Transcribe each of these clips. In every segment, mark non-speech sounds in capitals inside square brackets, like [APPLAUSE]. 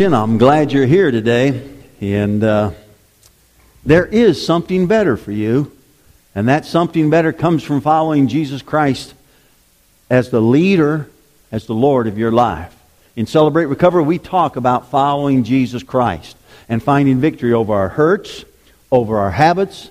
I'm glad you're here today. And uh, there is something better for you. And that something better comes from following Jesus Christ as the leader, as the Lord of your life. In Celebrate Recovery, we talk about following Jesus Christ and finding victory over our hurts, over our habits,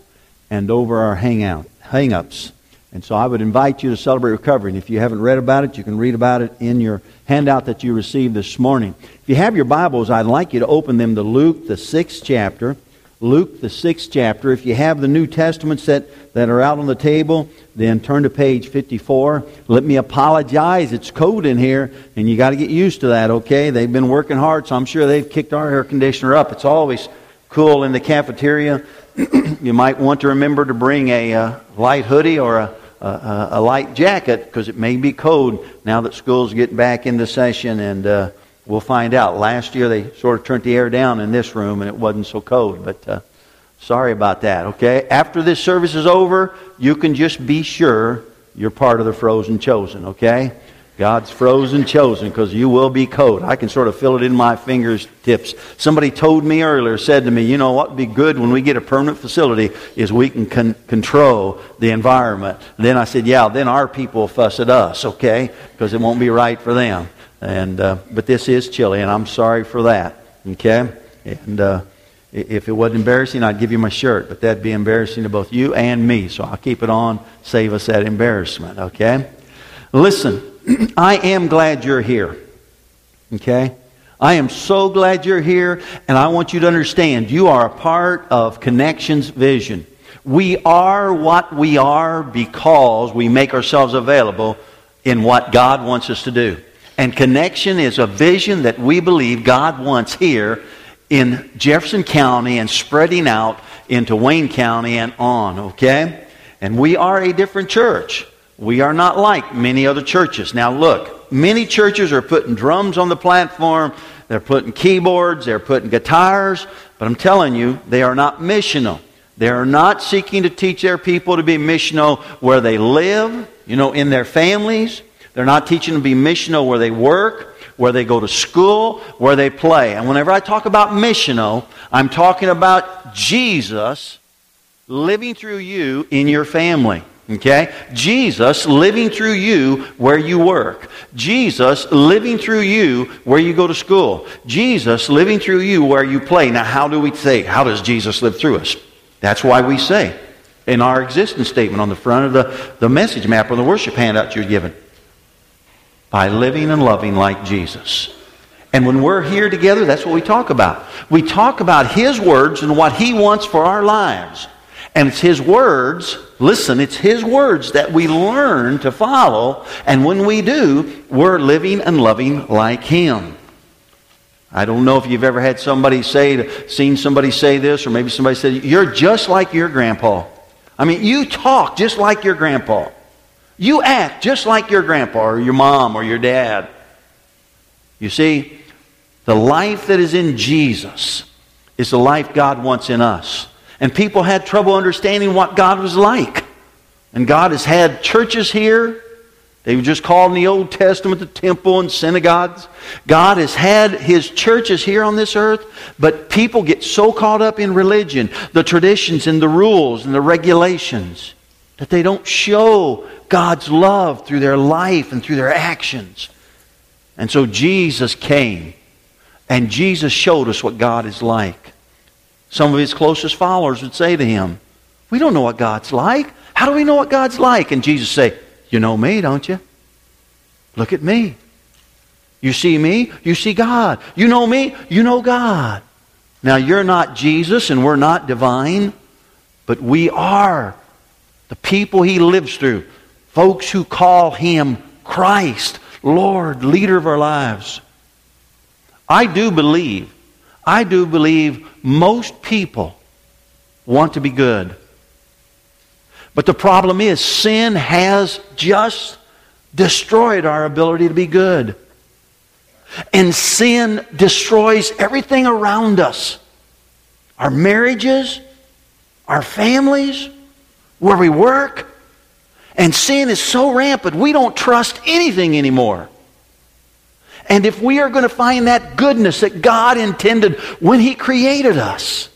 and over our hangout, hang-ups. And so I would invite you to celebrate recovery. And if you haven't read about it, you can read about it in your handout that you received this morning. If you have your Bibles, I'd like you to open them to Luke, the sixth chapter. Luke, the sixth chapter. If you have the New Testaments that, that are out on the table, then turn to page 54. Let me apologize. It's cold in here, and you got to get used to that, okay? They've been working hard, so I'm sure they've kicked our air conditioner up. It's always cool in the cafeteria. [CLEARS THROAT] you might want to remember to bring a uh, light hoodie or a, a, a light jacket because it may be cold now that school's getting back into session and uh, we'll find out. Last year they sort of turned the air down in this room and it wasn't so cold, but uh, sorry about that, okay? After this service is over, you can just be sure you're part of the frozen chosen, okay? God's frozen chosen because you will be cold. I can sort of feel it in my fingertips. Somebody told me earlier, said to me, you know what would be good when we get a permanent facility is we can con- control the environment. And then I said, yeah, then our people will fuss at us, okay? Because it won't be right for them. And, uh, but this is chilly, and I'm sorry for that, okay? And uh, if it wasn't embarrassing, I'd give you my shirt, but that'd be embarrassing to both you and me. So I'll keep it on, save us that embarrassment, okay? Listen. I am glad you're here. Okay? I am so glad you're here, and I want you to understand you are a part of Connections Vision. We are what we are because we make ourselves available in what God wants us to do. And connection is a vision that we believe God wants here in Jefferson County and spreading out into Wayne County and on, okay? And we are a different church. We are not like many other churches. Now, look, many churches are putting drums on the platform, they're putting keyboards, they're putting guitars, but I'm telling you, they are not missional. They are not seeking to teach their people to be missional where they live, you know, in their families. They're not teaching them to be missional where they work, where they go to school, where they play. And whenever I talk about missional, I'm talking about Jesus living through you in your family. Okay? Jesus living through you where you work. Jesus living through you where you go to school. Jesus living through you where you play. Now, how do we say, how does Jesus live through us? That's why we say in our existence statement on the front of the, the message map or the worship handout you're given by living and loving like Jesus. And when we're here together, that's what we talk about. We talk about His words and what He wants for our lives. And it's His words, listen, it's His words that we learn to follow. And when we do, we're living and loving like Him. I don't know if you've ever had somebody say, to seen somebody say this, or maybe somebody said, You're just like your grandpa. I mean, you talk just like your grandpa. You act just like your grandpa or your mom or your dad. You see, the life that is in Jesus is the life God wants in us. And people had trouble understanding what God was like. And God has had churches here. They were just called in the Old Testament the temple and synagogues. God has had his churches here on this earth, but people get so caught up in religion, the traditions and the rules and the regulations, that they don't show God's love through their life and through their actions. And so Jesus came, and Jesus showed us what God is like. Some of his closest followers would say to him, We don't know what God's like. How do we know what God's like? And Jesus say, You know me, don't you? Look at me. You see me, you see God. You know me, you know God. Now, you're not Jesus and we're not divine, but we are the people he lives through. Folks who call him Christ, Lord, leader of our lives. I do believe I do believe most people want to be good. But the problem is, sin has just destroyed our ability to be good. And sin destroys everything around us our marriages, our families, where we work. And sin is so rampant, we don't trust anything anymore. And if we are going to find that goodness that God intended when He created us,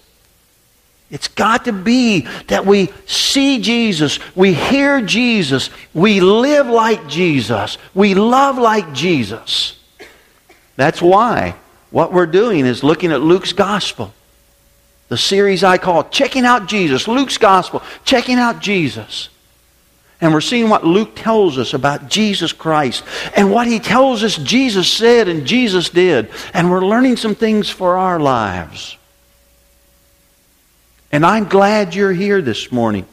it's got to be that we see Jesus, we hear Jesus, we live like Jesus, we love like Jesus. That's why what we're doing is looking at Luke's Gospel. The series I call Checking Out Jesus, Luke's Gospel, Checking Out Jesus. And we're seeing what Luke tells us about Jesus Christ and what he tells us Jesus said and Jesus did. And we're learning some things for our lives. And I'm glad you're here this morning.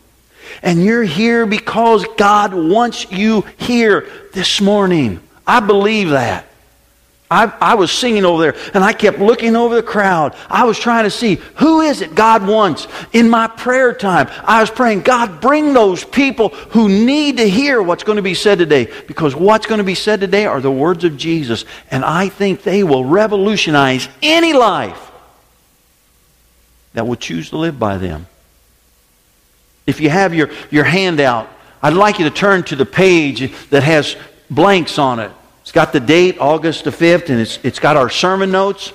And you're here because God wants you here this morning. I believe that. I, I, was singing over there and I kept looking over the crowd. I was trying to see who is it God wants. In my prayer time, I was praying, God, bring those people who need to hear what's going to be said today. Because what's going to be said today are the words of Jesus. And I think they will revolutionize any life that will choose to live by them. If you have your, your handout, I'd like you to turn to the page that has blanks on it. It's got the date, August the 5th, and it's, it's got our sermon notes.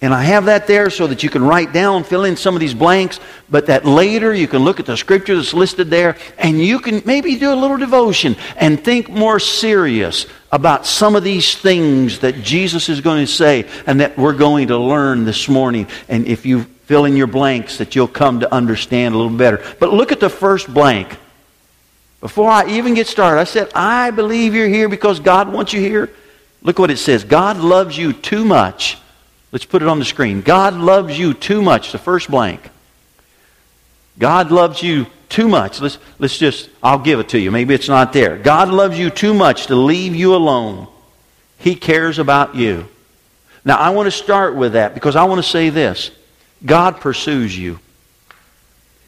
And I have that there so that you can write down, fill in some of these blanks, but that later you can look at the scripture that's listed there and you can maybe do a little devotion and think more serious about some of these things that Jesus is going to say and that we're going to learn this morning. And if you fill in your blanks, that you'll come to understand a little better. But look at the first blank. Before I even get started, I said, I believe you're here because God wants you here. Look what it says God loves you too much. Let's put it on the screen. God loves you too much. The first blank. God loves you too much. Let's, let's just, I'll give it to you. Maybe it's not there. God loves you too much to leave you alone. He cares about you. Now, I want to start with that because I want to say this God pursues you.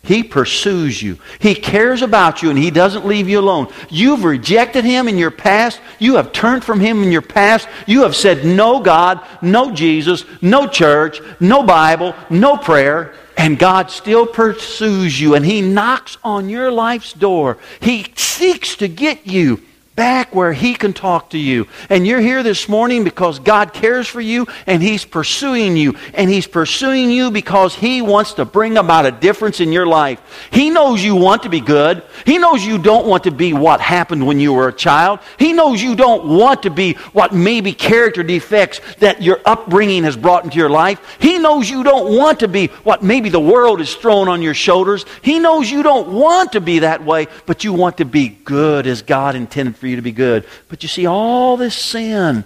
He pursues you. He cares about you and He doesn't leave you alone. You've rejected Him in your past. You have turned from Him in your past. You have said no God, no Jesus, no church, no Bible, no prayer. And God still pursues you and He knocks on your life's door. He seeks to get you back where He can talk to you. And you're here this morning because God cares for you and He's pursuing you. And He's pursuing you because He wants to bring about a difference in your life. He knows you want to be good. He knows you don't want to be what happened when you were a child. He knows you don't want to be what maybe character defects that your upbringing has brought into your life. He knows you don't want to be what maybe the world has thrown on your shoulders. He knows you don't want to be that way, but you want to be good as God intended for for you to be good. But you see, all this sin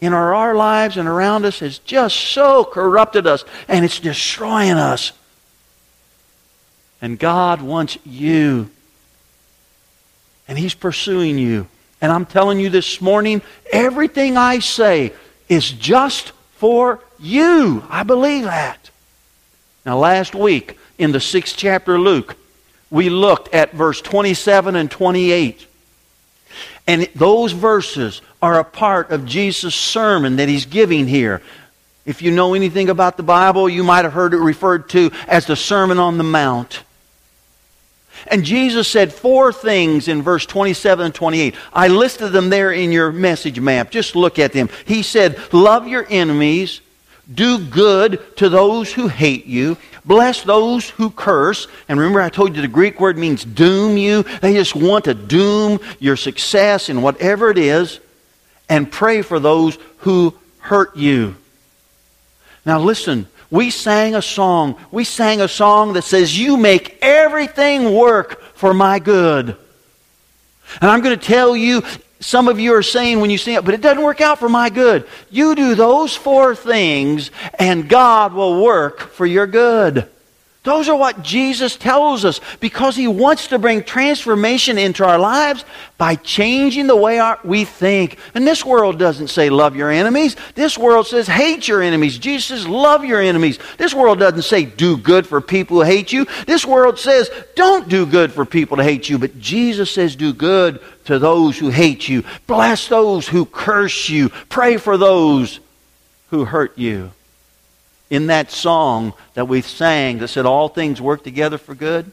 in our, our lives and around us has just so corrupted us and it's destroying us. And God wants you. And He's pursuing you. And I'm telling you this morning, everything I say is just for you. I believe that. Now, last week in the sixth chapter of Luke, we looked at verse 27 and 28. And those verses are a part of Jesus' sermon that he's giving here. If you know anything about the Bible, you might have heard it referred to as the Sermon on the Mount. And Jesus said four things in verse 27 and 28. I listed them there in your message map. Just look at them. He said, Love your enemies, do good to those who hate you, Bless those who curse. And remember, I told you the Greek word means doom you. They just want to doom your success in whatever it is. And pray for those who hurt you. Now, listen. We sang a song. We sang a song that says, You make everything work for my good. And I'm going to tell you, some of you are saying when you sing it, but it doesn't work out for my good. You do those four things, and God will work for your good. Those are what Jesus tells us because he wants to bring transformation into our lives by changing the way our, we think. And this world doesn't say love your enemies. This world says hate your enemies. Jesus says love your enemies. This world doesn't say do good for people who hate you. This world says don't do good for people to hate you. But Jesus says do good to those who hate you. Bless those who curse you. Pray for those who hurt you in that song that we sang that said all things work together for good?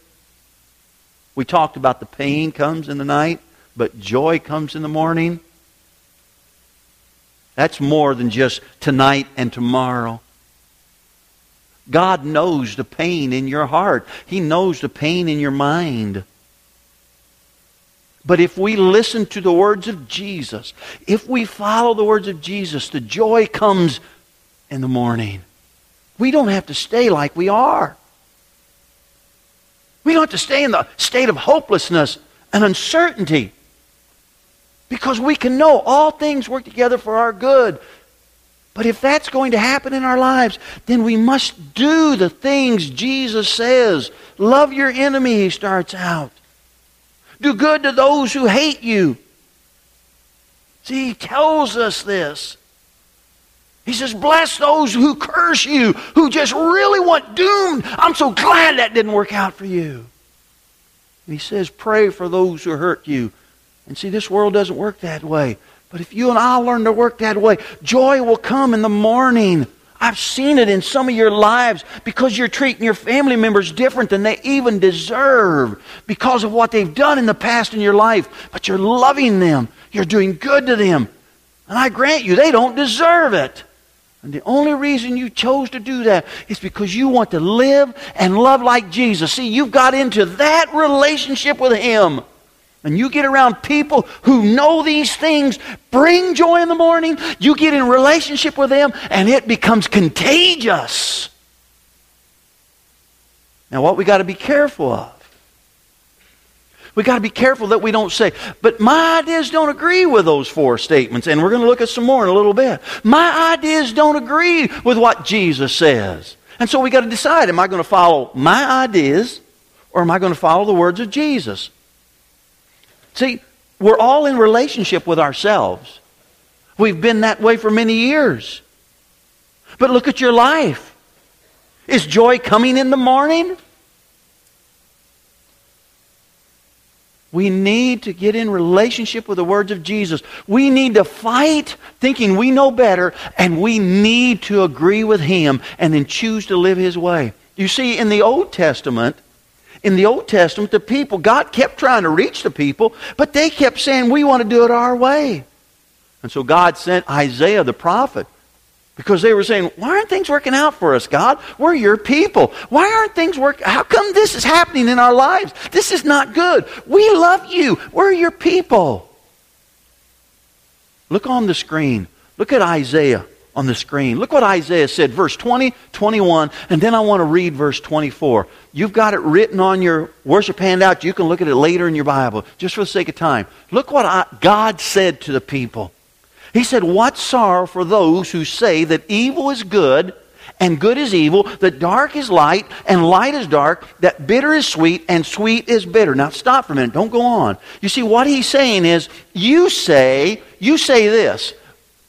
We talked about the pain comes in the night, but joy comes in the morning. That's more than just tonight and tomorrow. God knows the pain in your heart. He knows the pain in your mind. But if we listen to the words of Jesus, if we follow the words of Jesus, the joy comes in the morning. We don't have to stay like we are. We don't have to stay in the state of hopelessness and uncertainty. Because we can know all things work together for our good. But if that's going to happen in our lives, then we must do the things Jesus says. Love your enemy, he starts out. Do good to those who hate you. See, he tells us this. He says, Bless those who curse you, who just really want doom. I'm so glad that didn't work out for you. And he says, Pray for those who hurt you. And see, this world doesn't work that way. But if you and I learn to work that way, joy will come in the morning. I've seen it in some of your lives because you're treating your family members different than they even deserve because of what they've done in the past in your life. But you're loving them, you're doing good to them. And I grant you, they don't deserve it. And the only reason you chose to do that is because you want to live and love like Jesus. See, you've got into that relationship with Him and you get around people who know these things, bring joy in the morning, you get in relationship with them, and it becomes contagious. Now, what we got to be careful of, we got to be careful that we don't say, but my ideas don't agree with those four statements, and we're going to look at some more in a little bit. My ideas don't agree with what Jesus says. And so we got to decide am I going to follow my ideas or am I going to follow the words of Jesus? See, we're all in relationship with ourselves. We've been that way for many years. But look at your life. Is joy coming in the morning? We need to get in relationship with the words of Jesus. We need to fight thinking we know better, and we need to agree with Him and then choose to live His way. You see, in the Old Testament, in the Old Testament, the people, God kept trying to reach the people, but they kept saying, we want to do it our way. And so God sent Isaiah the prophet because they were saying, why aren't things working out for us, God? We're your people. Why aren't things working? How come this is happening in our lives? This is not good. We love you. We're your people. Look on the screen. Look at Isaiah on the screen. Look what Isaiah said, verse 20, 21, and then I want to read verse 24. You've got it written on your worship handout. You can look at it later in your Bible, just for the sake of time. Look what I, God said to the people. He said, What sorrow for those who say that evil is good and good is evil, that dark is light and light is dark, that bitter is sweet and sweet is bitter. Now stop for a minute. Don't go on. You see, what he's saying is, you say, you say this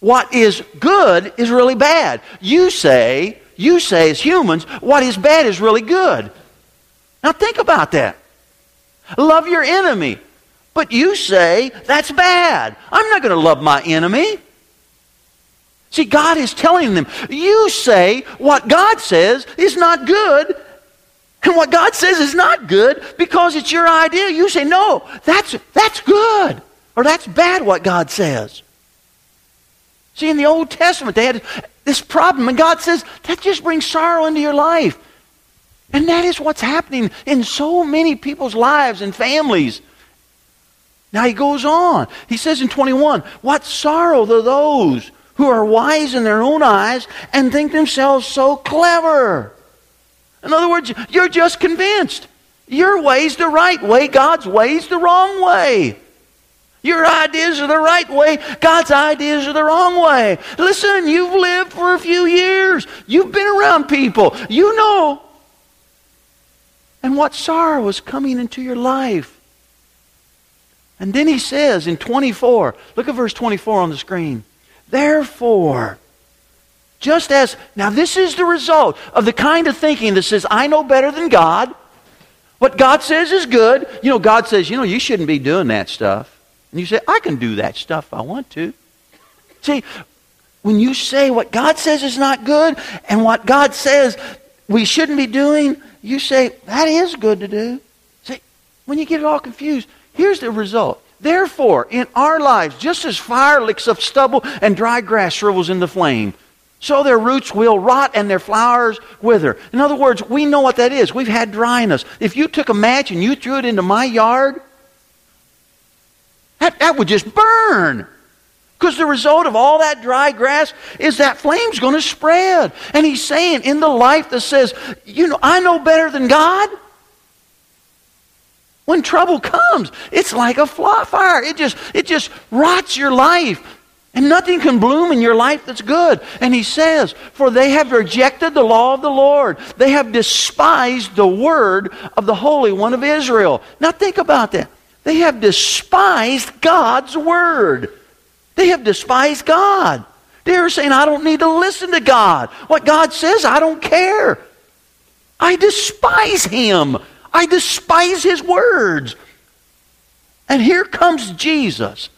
what is good is really bad. You say, you say as humans, what is bad is really good. Now think about that. Love your enemy. But you say, that's bad. I'm not going to love my enemy. See, God is telling them, you say what God says is not good, and what God says is not good because it's your idea. You say, no, that's, that's good, or that's bad what God says. See, in the Old Testament, they had this problem, and God says, that just brings sorrow into your life. And that is what's happening in so many people's lives and families. Now he goes on. He says in 21, What sorrow to those who are wise in their own eyes and think themselves so clever. In other words, you're just convinced. Your way's the right way, God's way's the wrong way. Your ideas are the right way. God's ideas are the wrong way. Listen, you've lived for a few years. You've been around people. You know. And what sorrow is coming into your life. And then he says in 24, look at verse 24 on the screen. Therefore, just as, now this is the result of the kind of thinking that says, I know better than God. What God says is good. You know, God says, you know, you shouldn't be doing that stuff. And you say, I can do that stuff if I want to. See, when you say what God says is not good and what God says we shouldn't be doing, you say, that is good to do. See, when you get it all confused, here's the result. Therefore, in our lives, just as fire licks up stubble and dry grass shrivels in the flame, so their roots will rot and their flowers wither. In other words, we know what that is. We've had dryness. If you took a match and you threw it into my yard, that, that would just burn. Because the result of all that dry grass is that flame's going to spread. And he's saying, in the life that says, you know, I know better than God. When trouble comes, it's like a fire. It just, it just rots your life. And nothing can bloom in your life that's good. And he says, For they have rejected the law of the Lord. They have despised the word of the Holy One of Israel. Now think about that. They have despised God's word. They have despised God. They're saying, I don't need to listen to God. What God says, I don't care. I despise Him. I despise his words. And here comes Jesus.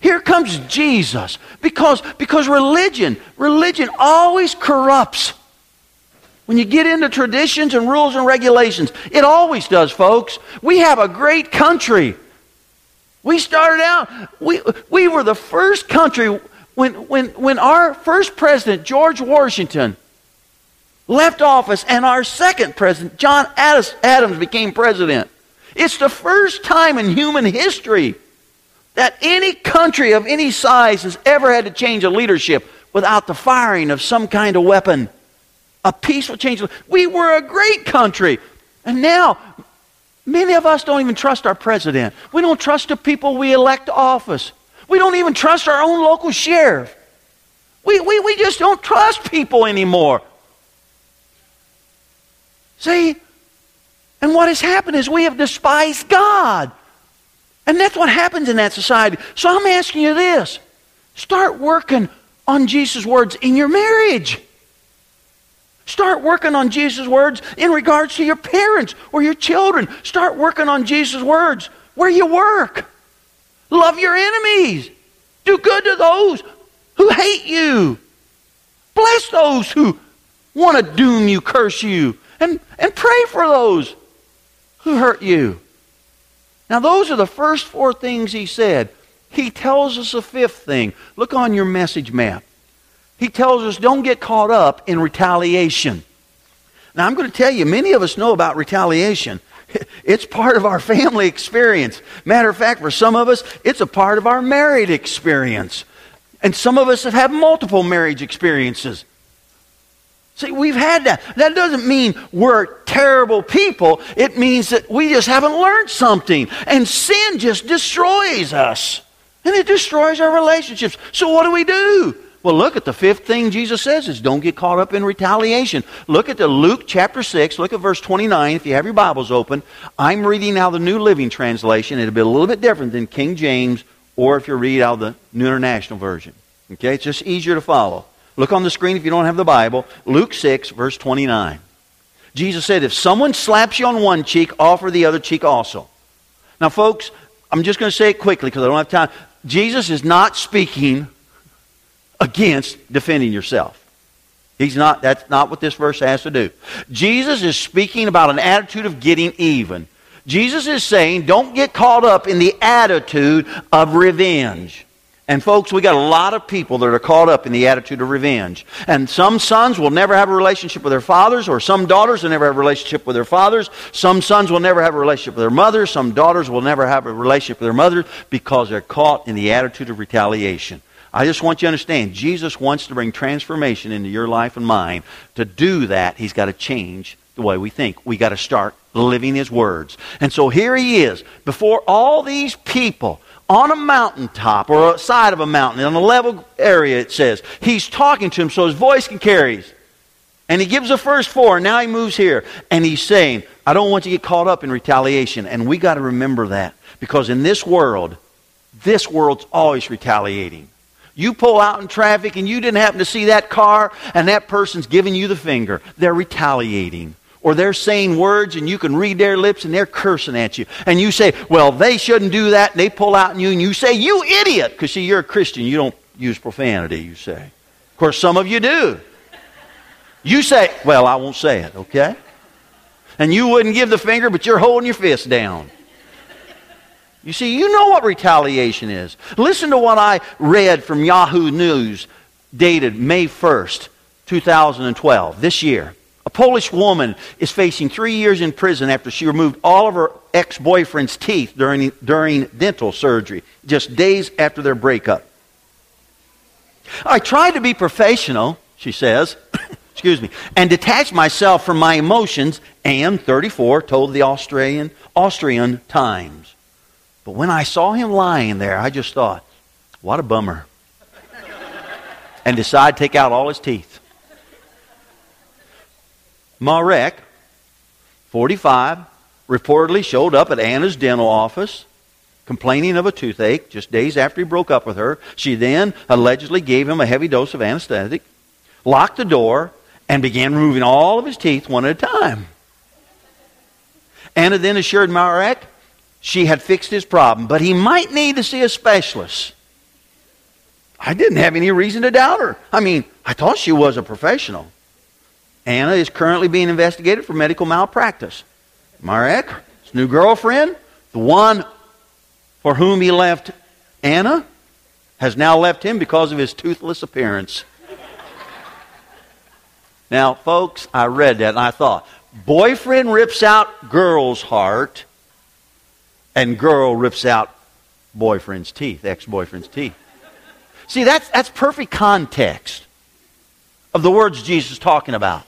Here comes Jesus. Because, because religion, religion always corrupts. When you get into traditions and rules and regulations, it always does, folks. We have a great country. We started out, we, we were the first country when, when, when our first president, George Washington, left office and our second president, John Adams, became president. It's the first time in human history that any country of any size has ever had to change a leadership without the firing of some kind of weapon. A peaceful change. We were a great country. And now, many of us don't even trust our president. We don't trust the people we elect to office. We don't even trust our own local sheriff. We, we, we just don't trust people anymore. See? And what has happened is we have despised God. And that's what happens in that society. So I'm asking you this start working on Jesus' words in your marriage. Start working on Jesus' words in regards to your parents or your children. Start working on Jesus' words where you work. Love your enemies. Do good to those who hate you. Bless those who want to doom you, curse you and, and pray for those who hurt you. Now, those are the first four things he said. He tells us a fifth thing. Look on your message map. He tells us don't get caught up in retaliation. Now, I'm going to tell you, many of us know about retaliation. [LAUGHS] It's part of our family experience. Matter of fact, for some of us, it's a part of our married experience. And some of us have had multiple marriage experiences. See, we've had that. That doesn't mean we're terrible people. It means that we just haven't learned something. And sin just destroys us. And it destroys our relationships. So what do we do? Well, look at the fifth thing Jesus says is don't get caught up in retaliation. Look at the Luke chapter 6. Look at verse 29 if you have your Bibles open. I'm reading now the New Living Translation. It'll be a little bit different than King James or if you read out the New International Version. Okay? It's just easier to follow. Look on the screen if you don't have the Bible. Luke 6, verse 29. Jesus said, If someone slaps you on one cheek, offer the other cheek also. Now, folks, I'm just going to say it quickly because I don't have time. Jesus is not speaking against defending yourself. He's not, that's not what this verse has to do. Jesus is speaking about an attitude of getting even. Jesus is saying, don't get caught up in the attitude of revenge. And folks, we got a lot of people that are caught up in the attitude of revenge. And some sons will never have a relationship with their fathers, or some daughters will never have a relationship with their fathers. Some sons will never have a relationship with their mothers. Some daughters will never have a relationship with their mothers because they're caught in the attitude of retaliation. I just want you to understand, Jesus wants to bring transformation into your life and mine. To do that, he's got to change the way we think. We got to start living his words. And so here he is, before all these people on a mountaintop or a side of a mountain, in a level area, it says. He's talking to him so his voice can carry. And he gives the first four, and now he moves here. And he's saying, I don't want you to get caught up in retaliation. And we got to remember that. Because in this world, this world's always retaliating. You pull out in traffic and you didn't happen to see that car, and that person's giving you the finger. They're retaliating or they're saying words and you can read their lips and they're cursing at you. And you say, well, they shouldn't do that. And they pull out on you and you say, you idiot. Because, see, you're a Christian. You don't use profanity, you say. Of course, some of you do. You say, well, I won't say it, okay? And you wouldn't give the finger, but you're holding your fist down. You see, you know what retaliation is. Listen to what I read from Yahoo News, dated May 1st, 2012, this year. A Polish woman is facing three years in prison after she removed all of her ex boyfriend's teeth during, during dental surgery, just days after their breakup. I tried to be professional, she says, [COUGHS] excuse me, and detach myself from my emotions, Anna, 34, told the Australian, Austrian Times. But when I saw him lying there, I just thought, what a bummer. and decided to take out all his teeth. Marek, 45, reportedly showed up at Anna's dental office complaining of a toothache just days after he broke up with her. She then allegedly gave him a heavy dose of anesthetic, locked the door, and began removing all of his teeth one at a time. Anna then assured Marek she had fixed his problem, but he might need to see a specialist. I didn't have any reason to doubt her. I mean, I thought she was a professional. Anna is currently being investigated for medical malpractice. Marek, his new girlfriend, the one for whom he left Anna, has now left him because of his toothless appearance. now, folks, I read that and I thought, boyfriend rips out girl's heart, and girl rips out boyfriend's teeth, ex boyfriend's teeth. See, that's, that's perfect context of the words Jesus is talking about.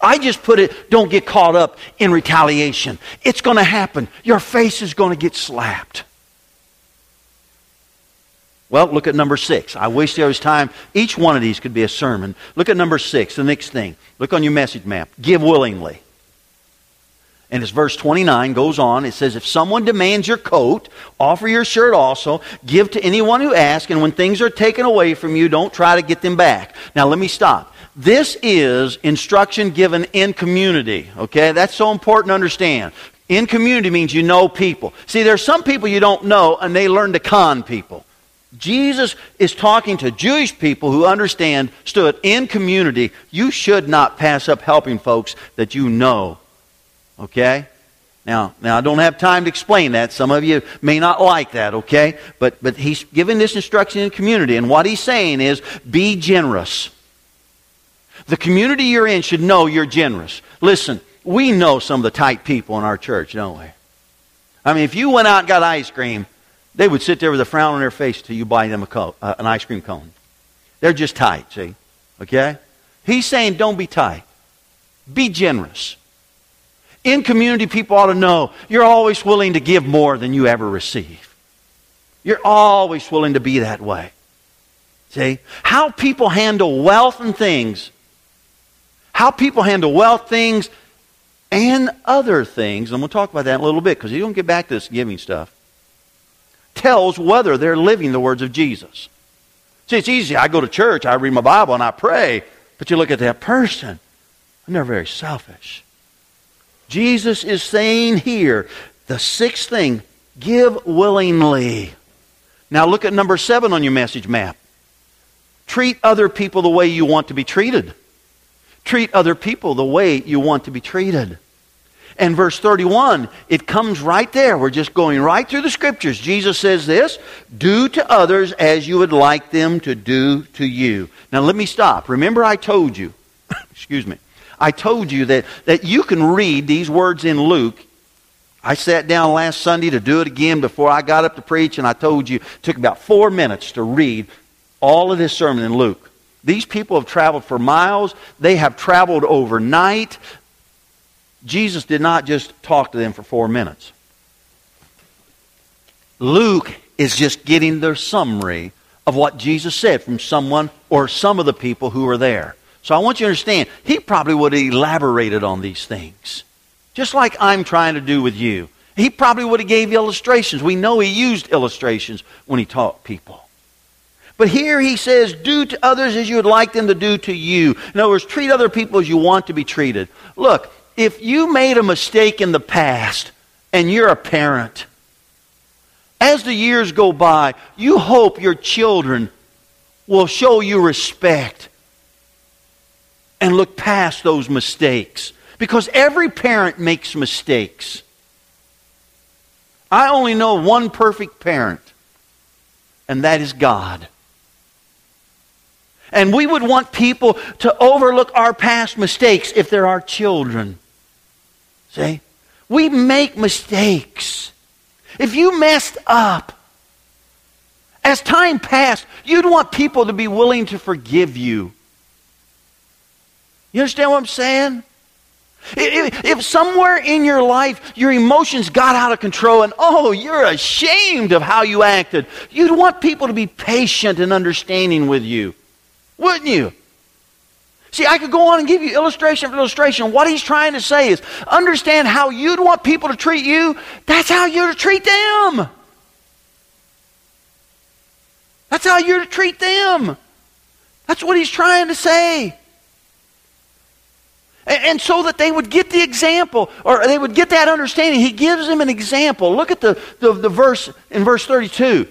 I just put it, don't get caught up in retaliation. It's going to happen. Your face is going to get slapped. Well, look at number six. I wish there was time. Each one of these could be a sermon. Look at number six, the next thing. Look on your message map. Give willingly. And as verse 29 goes on, it says, If someone demands your coat, offer your shirt also. Give to anyone who asks, and when things are taken away from you, don't try to get them back. Now, let me stop. This is instruction given in community, okay? That's so important to understand. In community means you know people. See, there's some people you don't know, and they learn to con people. Jesus is talking to Jewish people who understand, stood in community. You should not pass up helping folks that you know. Okay? Now, now I don't have time to explain that. Some of you may not like that, okay? But but he's giving this instruction in the community, and what he's saying is be generous. The community you're in should know you're generous. Listen, we know some of the tight people in our church, don't we? I mean, if you went out and got ice cream, they would sit there with a frown on their face till you buy them a co- uh, an ice cream cone. They're just tight, see? Okay? He's saying don't be tight. Be generous. In community, people ought to know you're always willing to give more than you ever receive. You're always willing to be that way. See? How people handle wealth and things how people handle wealth things and other things, and we'll talk about that in a little bit because you don't get back to this giving stuff, tells whether they're living the words of Jesus. See, it's easy. I go to church, I read my Bible, and I pray, but you look at that person, and they're very selfish. Jesus is saying here, the sixth thing, give willingly. Now look at number seven on your message map. Treat other people the way you want to be treated. Treat other people the way you want to be treated. And verse 31, it comes right there. We're just going right through the scriptures. Jesus says this Do to others as you would like them to do to you. Now, let me stop. Remember, I told you, [COUGHS] excuse me, I told you that, that you can read these words in Luke. I sat down last Sunday to do it again before I got up to preach, and I told you it took about four minutes to read all of this sermon in Luke. These people have traveled for miles, they have traveled overnight. Jesus did not just talk to them for four minutes. Luke is just getting the summary of what Jesus said from someone or some of the people who were there. So I want you to understand, he probably would have elaborated on these things. Just like I'm trying to do with you. He probably would have gave illustrations. We know he used illustrations when he taught people. But here he says, do to others as you would like them to do to you. In other words, treat other people as you want to be treated. Look, if you made a mistake in the past and you're a parent, as the years go by, you hope your children will show you respect and look past those mistakes. Because every parent makes mistakes. I only know one perfect parent, and that is God. And we would want people to overlook our past mistakes if they're our children. See? We make mistakes. If you messed up, as time passed, you'd want people to be willing to forgive you. You understand what I'm saying? If, if, somewhere in your life your emotions got out of control and oh, you're ashamed of how you acted, you'd want people to be patient and understanding with you, wouldn't you? See, I could go on and give you illustration for illustration. What he's trying to say is understand how you'd want people to treat you, that's how you're to treat them. That's how you're to treat them. That's what he's trying to say. And, so that they would get the example, or they would get that understanding, he gives them an example. Look at the, the, the verse in verse 32.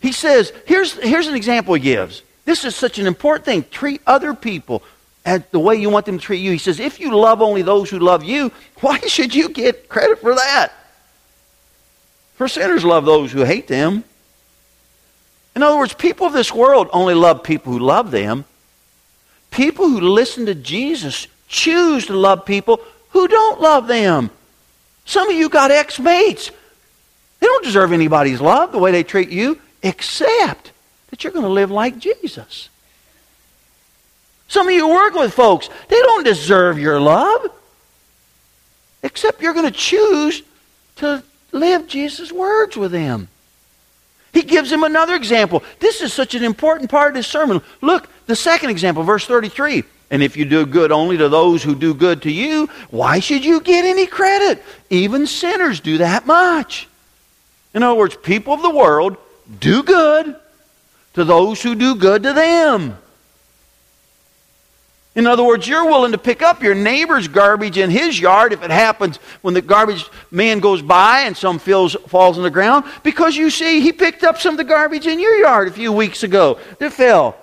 He says, here's, here's an example he gives. This is such an important thing. Treat other people as the way you want them to treat you. He says, if you love only those who love you, [LAUGHS] why should you get credit for that? For sinners love those who hate them. In other words, people of this world only love people who love them. People who listen to Jesus choose to love people who don't love them. Some of you got ex mates. They don't deserve anybody's love the way they treat you, except that you're going to live like Jesus. Some of you work with folks, they don't deserve your love, except you're going to choose to live Jesus' words with them. He gives him another example. This is such an important part of this sermon. Look, the second example, verse 33. And if you do good only to those who do good to you, why should you get any credit? Even sinners do that much. In other words, people of the world do good to those who do good to them. In other words, you're willing to pick up your neighbor's garbage in his yard if it happens when the garbage man goes by and some fills, falls on the ground because you see he picked up some of the garbage in your yard a few weeks ago that fell.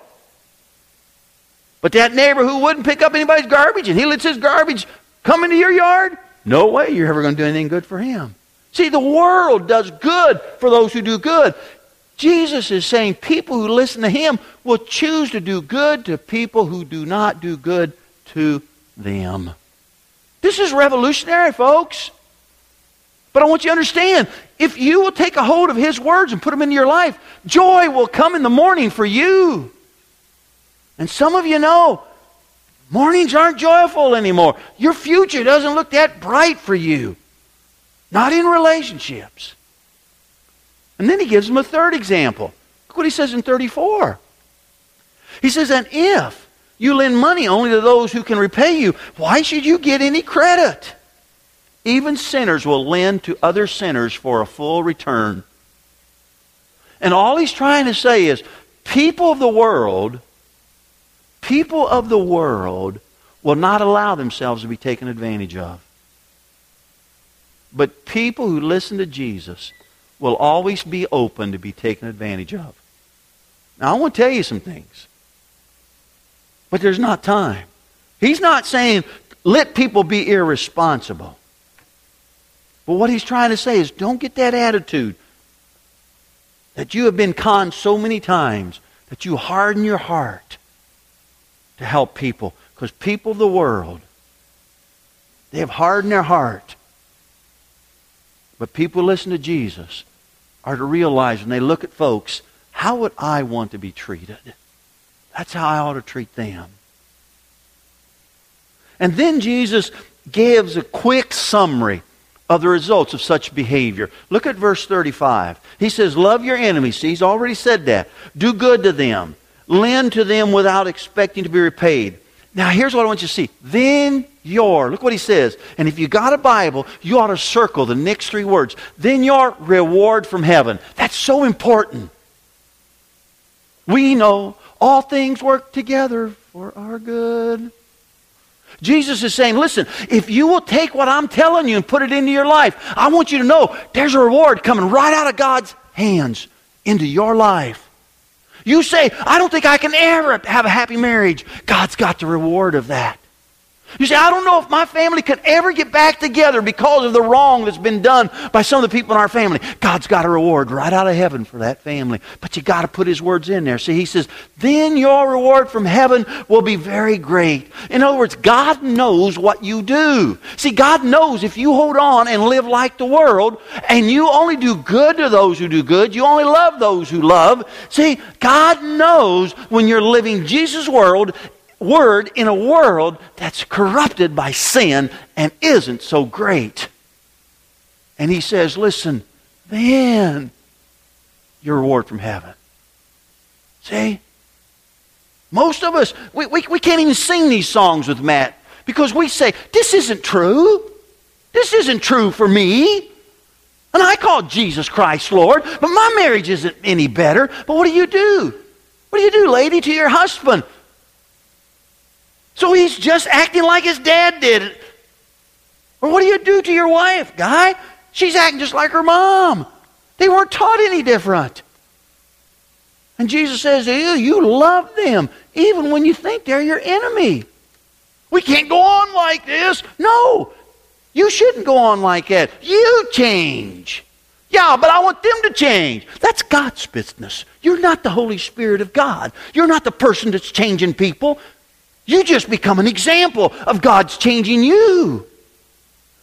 But that neighbor who wouldn't pick up anybody's garbage and he lets his garbage come into your yard, no way you're ever going to do anything good for him. See, the world does good for those who do good. Jesus is saying people who listen to him will choose to do good to people who do not do good to them. This is revolutionary, folks. But I want you to understand if you will take a hold of his words and put them into your life, joy will come in the morning for you. And some of you know mornings aren't joyful anymore. Your future doesn't look that bright for you, not in relationships. And then he gives them a third example. Look what he says in 34. He says, And if you lend money only to those who can repay you, why should you get any credit? Even sinners will lend to other sinners for a full return. And all he's trying to say is people of the world, people of the world will not allow themselves to be taken advantage of. But people who listen to Jesus will always be open to be taken advantage of. Now, I want to tell you some things, but there's not time. He's not saying let people be irresponsible. But what he's trying to say is don't get that attitude that you have been conned so many times that you harden your heart to help people. Because people of the world, they have hardened their heart. But people listen to Jesus are to realize when they look at folks, how would I want to be treated? That's how I ought to treat them. And then Jesus gives a quick summary of the results of such behavior. Look at verse 35. He says, Love your enemies. See, he's already said that. Do good to them. Lend to them without expecting to be repaid. Now, here's what I want you to see. Then your, look what he says. And if you got a Bible, you ought to circle the next three words. Then your reward from heaven. That's so important. We know all things work together for our good. Jesus is saying, listen, if you will take what I'm telling you and put it into your life, I want you to know there's a reward coming right out of God's hands into your life. You say, I don't think I can ever have a happy marriage. God's got the reward of that. You say, I don't know if my family could ever get back together because of the wrong that's been done by some of the people in our family. God's got a reward right out of heaven for that family. But you got to put his words in there. See, he says, then your reward from heaven will be very great. In other words, God knows what you do. See, God knows if you hold on and live like the world and you only do good to those who do good, you only love those who love. See, God knows when you're living Jesus' world word in a world that's corrupted by sin and isn't so great. And he says, listen, then your reward from heaven. See? Most of us, we, we, we can't even sing these songs with Matt because we say, this isn't true. This isn't true for me. And I call Jesus Christ Lord, but my marriage isn't any better. But what do you do? What do you do, lady, to your husband? So he's just acting like his dad did. Or what do you do to your wife, guy? She's acting just like her mom. They weren't taught any different. And Jesus says you, you love them even when you think they're your enemy. We can't go on like this. No, you shouldn't go on like that. You change. Yeah, but I want them to change. That's God's business. You're not the Holy Spirit of God. You're not the person that's changing people. You just become an example of God's changing you.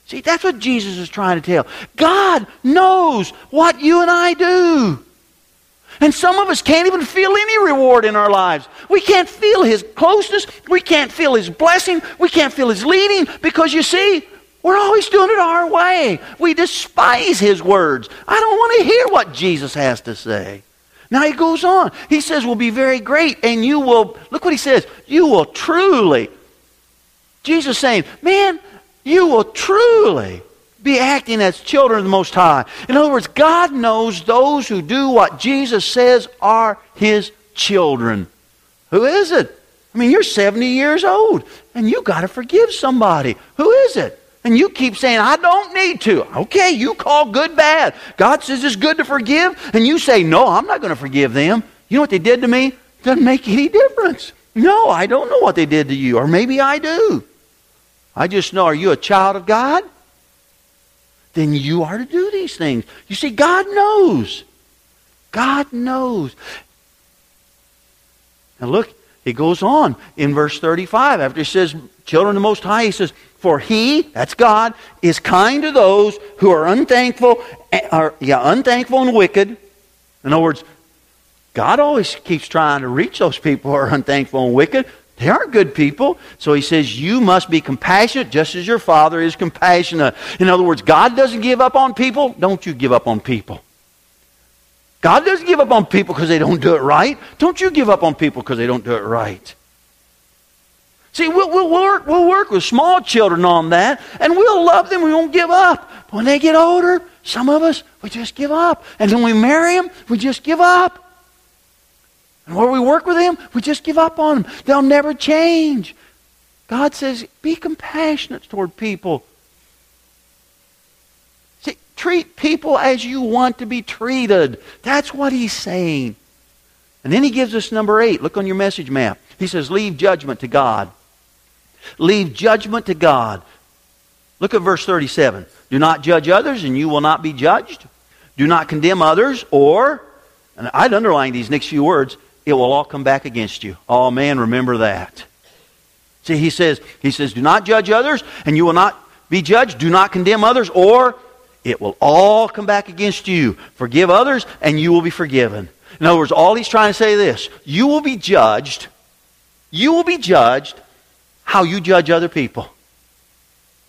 See, that's what Jesus is trying to tell. God knows what you and I do. And some of us can't even feel any reward in our lives. We can't feel His closeness. We can't feel His blessing. We can't feel His leading because you see, we're always doing it our way. We despise His words. I don't want to hear what Jesus has to say. Now he goes on. He says, will be very great, and you will, look what he says, you will truly. Jesus saying, man, you will truly be acting as children of the Most High. In other words, God knows those who do what Jesus says are his children. Who is it? I mean, you're 70 years old, and you got to forgive somebody. Who is it? And you keep saying, I don't need to. Okay, you call good bad. God says it's good to forgive, and you say, No, I'm not going to forgive them. You know what they did to me? Doesn't make any difference. No, I don't know what they did to you, or maybe I do. I just know, are you a child of God? Then you are to do these things. You see, God knows. God knows. Now look, he goes on in verse 35 after he says, Children of the Most High, he says, For he, that's God, is kind to those who are unthankful, eh, are, yeah, unthankful and wicked. In other words, God always keeps trying to reach those people who are unthankful and wicked. They aren't good people. So he says, You must be compassionate just as your Father is compassionate. In other words, God doesn't give up on people. Don't you give up on people. God doesn't give up on people because they don't do it right. Don't you give up on people because they don't do it right. See, we'll, we'll, work, we'll work with small children on that, and we'll love them. We won't give up. But when they get older, some of us, we just give up. And when we marry them, we just give up. And where we work with them, we just give up on them. They'll never change. God says, be compassionate toward people. See, treat people as you want to be treated. That's what he's saying. And then he gives us number eight. Look on your message map. He says, Leave judgment to God. Leave judgment to God. Look at verse 37. Do not judge others, and you will not be judged. Do not condemn others, or, and I'd underline these next few words, it will all come back against you. Oh, man, remember that. See, he says, he says, do not judge others, and you will not be judged. Do not condemn others, or it will all come back against you. Forgive others, and you will be forgiven. In other words, all he's trying to say is this you will be judged. You will be judged how you judge other people.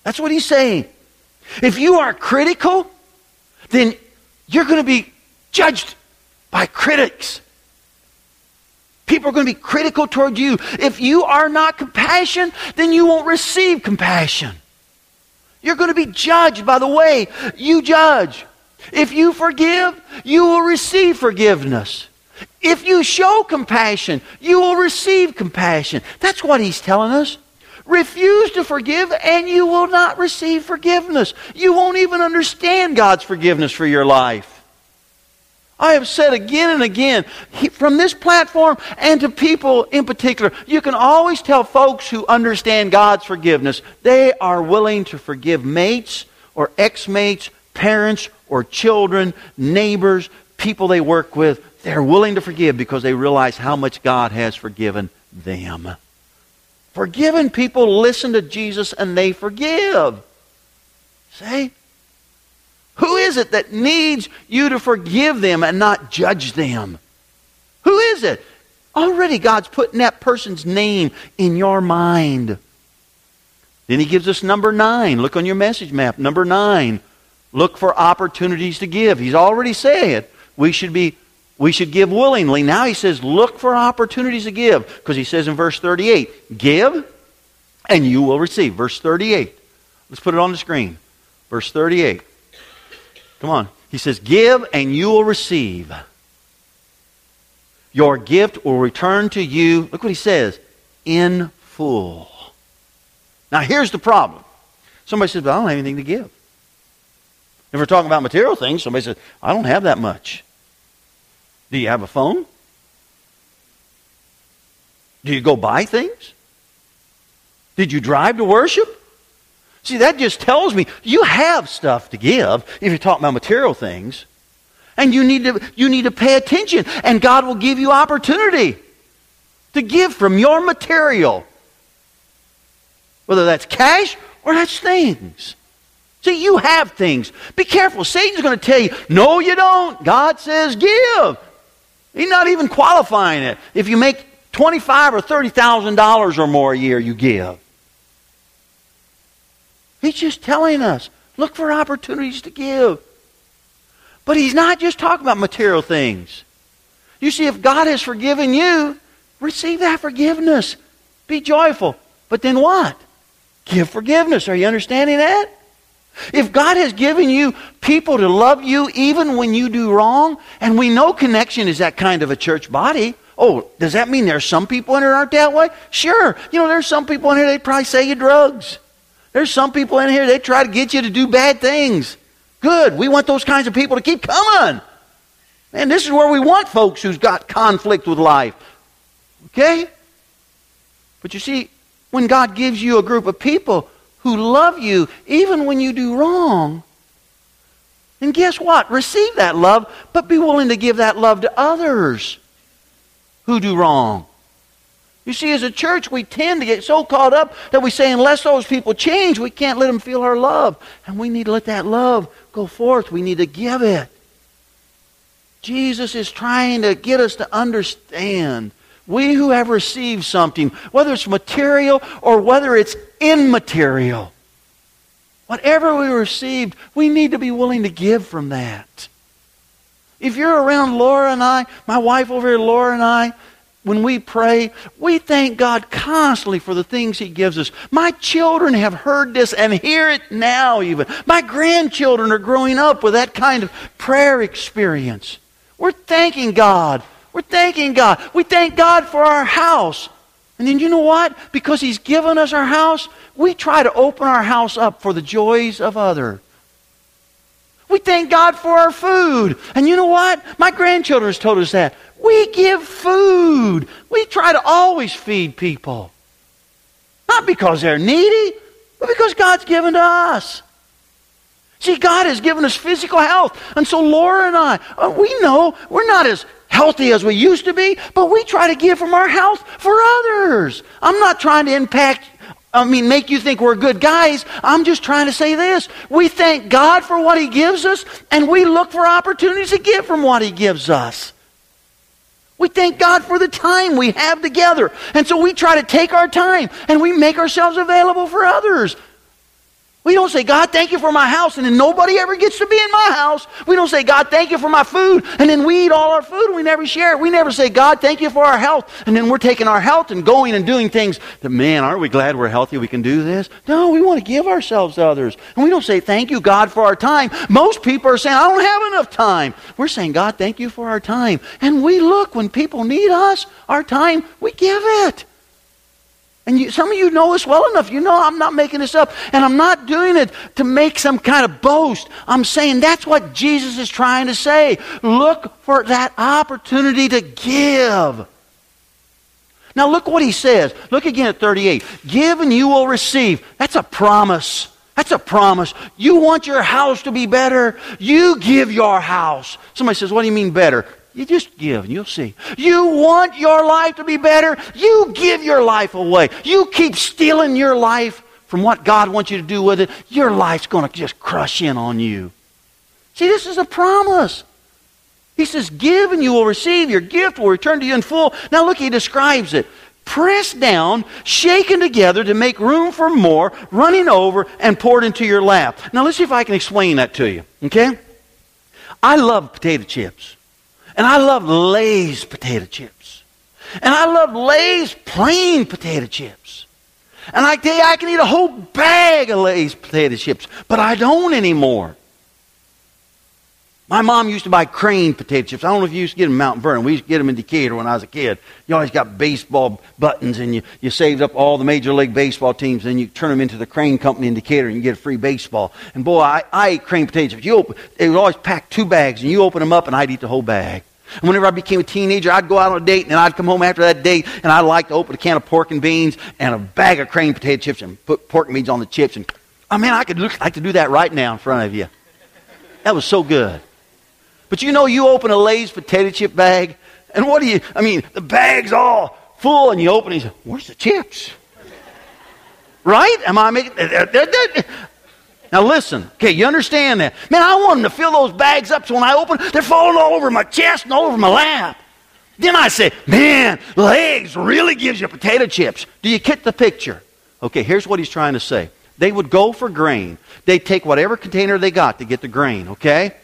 That's what he's saying. If you are critical, then you're going to be judged by critics. People are going to be critical toward you. If you are not compassion, then you won't receive compassion. You're going to be judged by the way you judge. If you forgive, you will receive forgiveness. If you show compassion, you will receive compassion. That's what he's telling us. Refuse to forgive, and you will not receive forgiveness. You won't even understand God's forgiveness for your life. I have said again and again, from this platform and to people in particular, you can always tell folks who understand God's forgiveness, they are willing to forgive mates or ex mates, parents or children, neighbors, people they work with. They're willing to forgive because they realize how much God has forgiven them. Forgiven people listen to Jesus and they forgive. See? Who is it that needs you to forgive them and not judge them? Who is it? Already God's putting that person's name in your mind. Then he gives us number nine. Look on your message map. Number nine. Look for opportunities to give. He's already said we should be we should give willingly. Now he says, look for opportunities to give. Because he says in verse 38, give and you will receive. Verse 38. Let's put it on the screen. Verse 38. Come on. He says, Give and you will receive. Your gift will return to you, look what he says, in full. Now here's the problem. Somebody says, But I don't have anything to give. If we're talking about material things, somebody says, I don't have that much. Do you have a phone? Do you go buy things? Did you drive to worship? See, that just tells me you have stuff to give if you're talking about material things. And you need to, you need to pay attention, and God will give you opportunity to give from your material. Whether that's cash or that's things. See, you have things. Be careful. Satan's going to tell you, no, you don't. God says give. He's not even qualifying it. If you make twenty-five or thirty thousand dollars or more a year, you give. He's just telling us look for opportunities to give. But he's not just talking about material things. You see, if God has forgiven you, receive that forgiveness. Be joyful. But then what? Give forgiveness. Are you understanding that? If God has given you people to love you even when you do wrong, and we know connection is that kind of a church body. Oh, does that mean there's some people in here aren't that way? Sure. You know, there's some people in here, they probably sell you drugs. There's some people in here, they try to get you to do bad things. Good. We want those kinds of people to keep coming. And this is where we want folks who's got conflict with life. Okay? But you see, when God gives you a group of people who love you even when you do wrong, and guess what? Receive that love, but be willing to give that love to others who do wrong. You see, as a church, we tend to get so caught up that we say, unless those people change, we can't let them feel our love. And we need to let that love go forth. We need to give it. Jesus is trying to get us to understand. We who have received something, whether it's material or whether it's immaterial, whatever we received, we need to be willing to give from that. If you're around Laura and I, my wife over here, Laura and I, when we pray, we thank God constantly for the things He gives us. My children have heard this and hear it now, even. My grandchildren are growing up with that kind of prayer experience. We're thanking God. We're thanking God. We thank God for our house. And then you know what? Because He's given us our house, we try to open our house up for the joys of others. We thank God for our food. And you know what? My grandchildren has told us that. We give food. We try to always feed people. Not because they're needy, but because God's given to us. See, God has given us physical health. And so Laura and I, uh, we know we're not as healthy as we used to be, but we try to give from our health for others. I'm not trying to impact, I mean, make you think we're good guys. I'm just trying to say this. We thank God for what He gives us, and we look for opportunities to give from what He gives us. We thank God for the time we have together. And so we try to take our time and we make ourselves available for others. We don't say, God, thank you for my house, and then nobody ever gets to be in my house. We don't say, God, thank you for my food, and then we eat all our food and we never share it. We never say, God, thank you for our health, and then we're taking our health and going and doing things that, man, aren't we glad we're healthy we can do this? No, we want to give ourselves to others. And we don't say, thank you, God, for our time. Most people are saying, I don't have enough time. We're saying, God, thank you for our time. And we look when people need us, our time, we give it. And you, some of you know this well enough. You know I'm not making this up. And I'm not doing it to make some kind of boast. I'm saying that's what Jesus is trying to say. Look for that opportunity to give. Now look what he says. Look again at 38. Give and you will receive. That's a promise. That's a promise. You want your house to be better? You give your house. Somebody says, What do you mean better? You just give and you'll see. You want your life to be better? You give your life away. You keep stealing your life from what God wants you to do with it, your life's going to just crush in on you. See, this is a promise. He says, Give and you will receive. Your gift will return to you in full. Now, look, he describes it pressed down, shaken together to make room for more, running over, and poured into your lap. Now, let's see if I can explain that to you, okay? I love potato chips. And I love Lay's potato chips. And I love Lay's plain potato chips. And I tell you, I can eat a whole bag of Lay's potato chips, but I don't anymore. My mom used to buy crane potato chips. I don't know if you used to get them in Mount Vernon. We used to get them in Decatur when I was a kid. You always got baseball buttons, and you, you saved up all the major league baseball teams, and you turn them into the crane company in Decatur, and you get a free baseball. And boy, I, I ate crane potato chips. You open, they would always pack two bags, and you open them up, and I'd eat the whole bag. And whenever I became a teenager, I'd go out on a date, and I'd come home after that date, and I'd like to open a can of pork and beans and a bag of crane potato chips and put pork and beans on the chips. And oh, I mean, I could look like to do that right now in front of you. That was so good. But you know, you open a Lay's potato chip bag, and what do you, I mean, the bag's all full, and you open it, and you say, Where's the chips? right? Am I making. Now listen, okay, you understand that. Man, I want them to fill those bags up so when I open, they're falling all over my chest and all over my lap. Then I say, man, Lay's really gives you potato chips. Do you get the picture? Okay, here's what he's trying to say. They would go for grain. They'd take whatever container they got to get the grain, okay?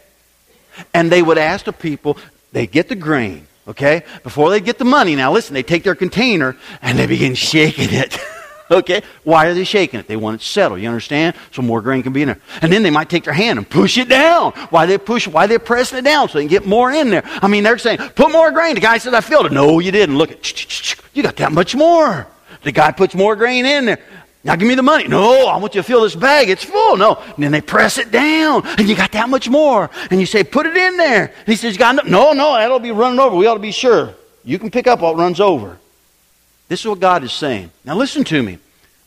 And they would ask the people, they get the grain, okay? Before they get the money, now listen, they take their container and they begin shaking it. [LAUGHS] Okay? Why are they shaking it? They want it settled. You understand? So more grain can be in there. And then they might take their hand and push it down. Why they push? Why they're pressing it down so they can get more in there? I mean, they're saying, "Put more grain." The guy says, "I filled it." No, you didn't. Look at [LAUGHS] you got that much more. The guy puts more grain in there. Now give me the money. No, I want you to fill this bag. It's full. No. And then they press it down, and you got that much more. And you say, "Put it in there." And he says, "You got no, no, that'll be running over. We ought to be sure. You can pick up what runs over." This is what God is saying. Now listen to me.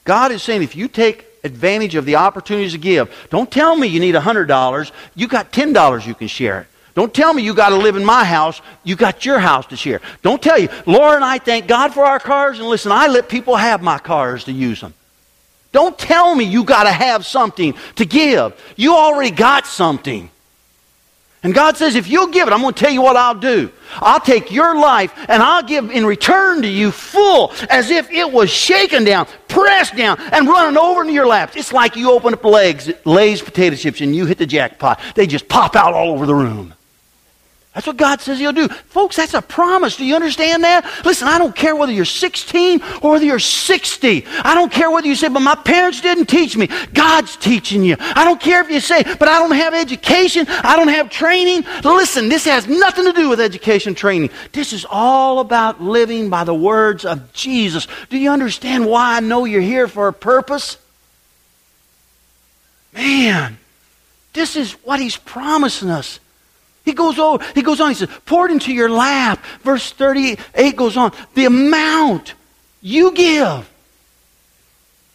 God is saying if you take advantage of the opportunities to give, don't tell me you need $100. You got $10 you can share it. Don't tell me you got to live in my house. You got your house to share. Don't tell you, Laura and I thank God for our cars, and listen, I let people have my cars to use them. Don't tell me you got to have something to give. You already got something. And God says, if you'll give it, I'm going to tell you what I'll do. I'll take your life and I'll give in return to you full as if it was shaken down, pressed down, and running over into your laps. It's like you open up legs, Lay's potato chips and you hit the jackpot. They just pop out all over the room. That's what God says He'll do. Folks, that's a promise. Do you understand that? Listen, I don't care whether you're 16 or whether you're 60. I don't care whether you say, but my parents didn't teach me. God's teaching you. I don't care if you say, but I don't have education. I don't have training. Listen, this has nothing to do with education training. This is all about living by the words of Jesus. Do you understand why I know you're here for a purpose? Man, this is what He's promising us. He goes over, he goes on, he says, pour it into your lap. Verse 38 goes on. The amount you give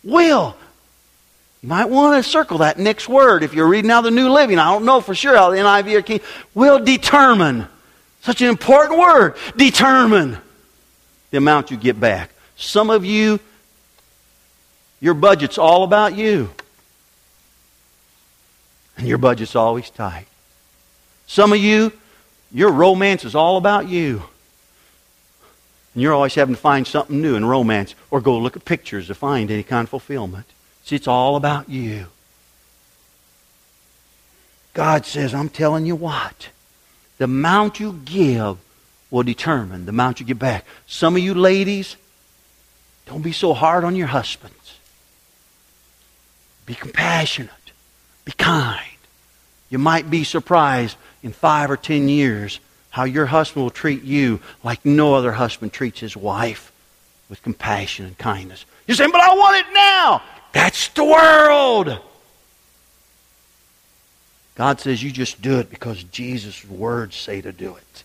will. You might want to circle that next word if you're reading out the New Living. I don't know for sure how the NIV or King will determine. Such an important word. Determine the amount you get back. Some of you, your budget's all about you. And your budget's always tight. Some of you, your romance is all about you. And you're always having to find something new in romance or go look at pictures to find any kind of fulfillment. See, it's all about you. God says, I'm telling you what. The amount you give will determine the amount you get back. Some of you ladies, don't be so hard on your husbands. Be compassionate. Be kind. You might be surprised in five or ten years how your husband will treat you like no other husband treats his wife with compassion and kindness. You're saying, but I want it now. That's the world. God says you just do it because Jesus' words say to do it.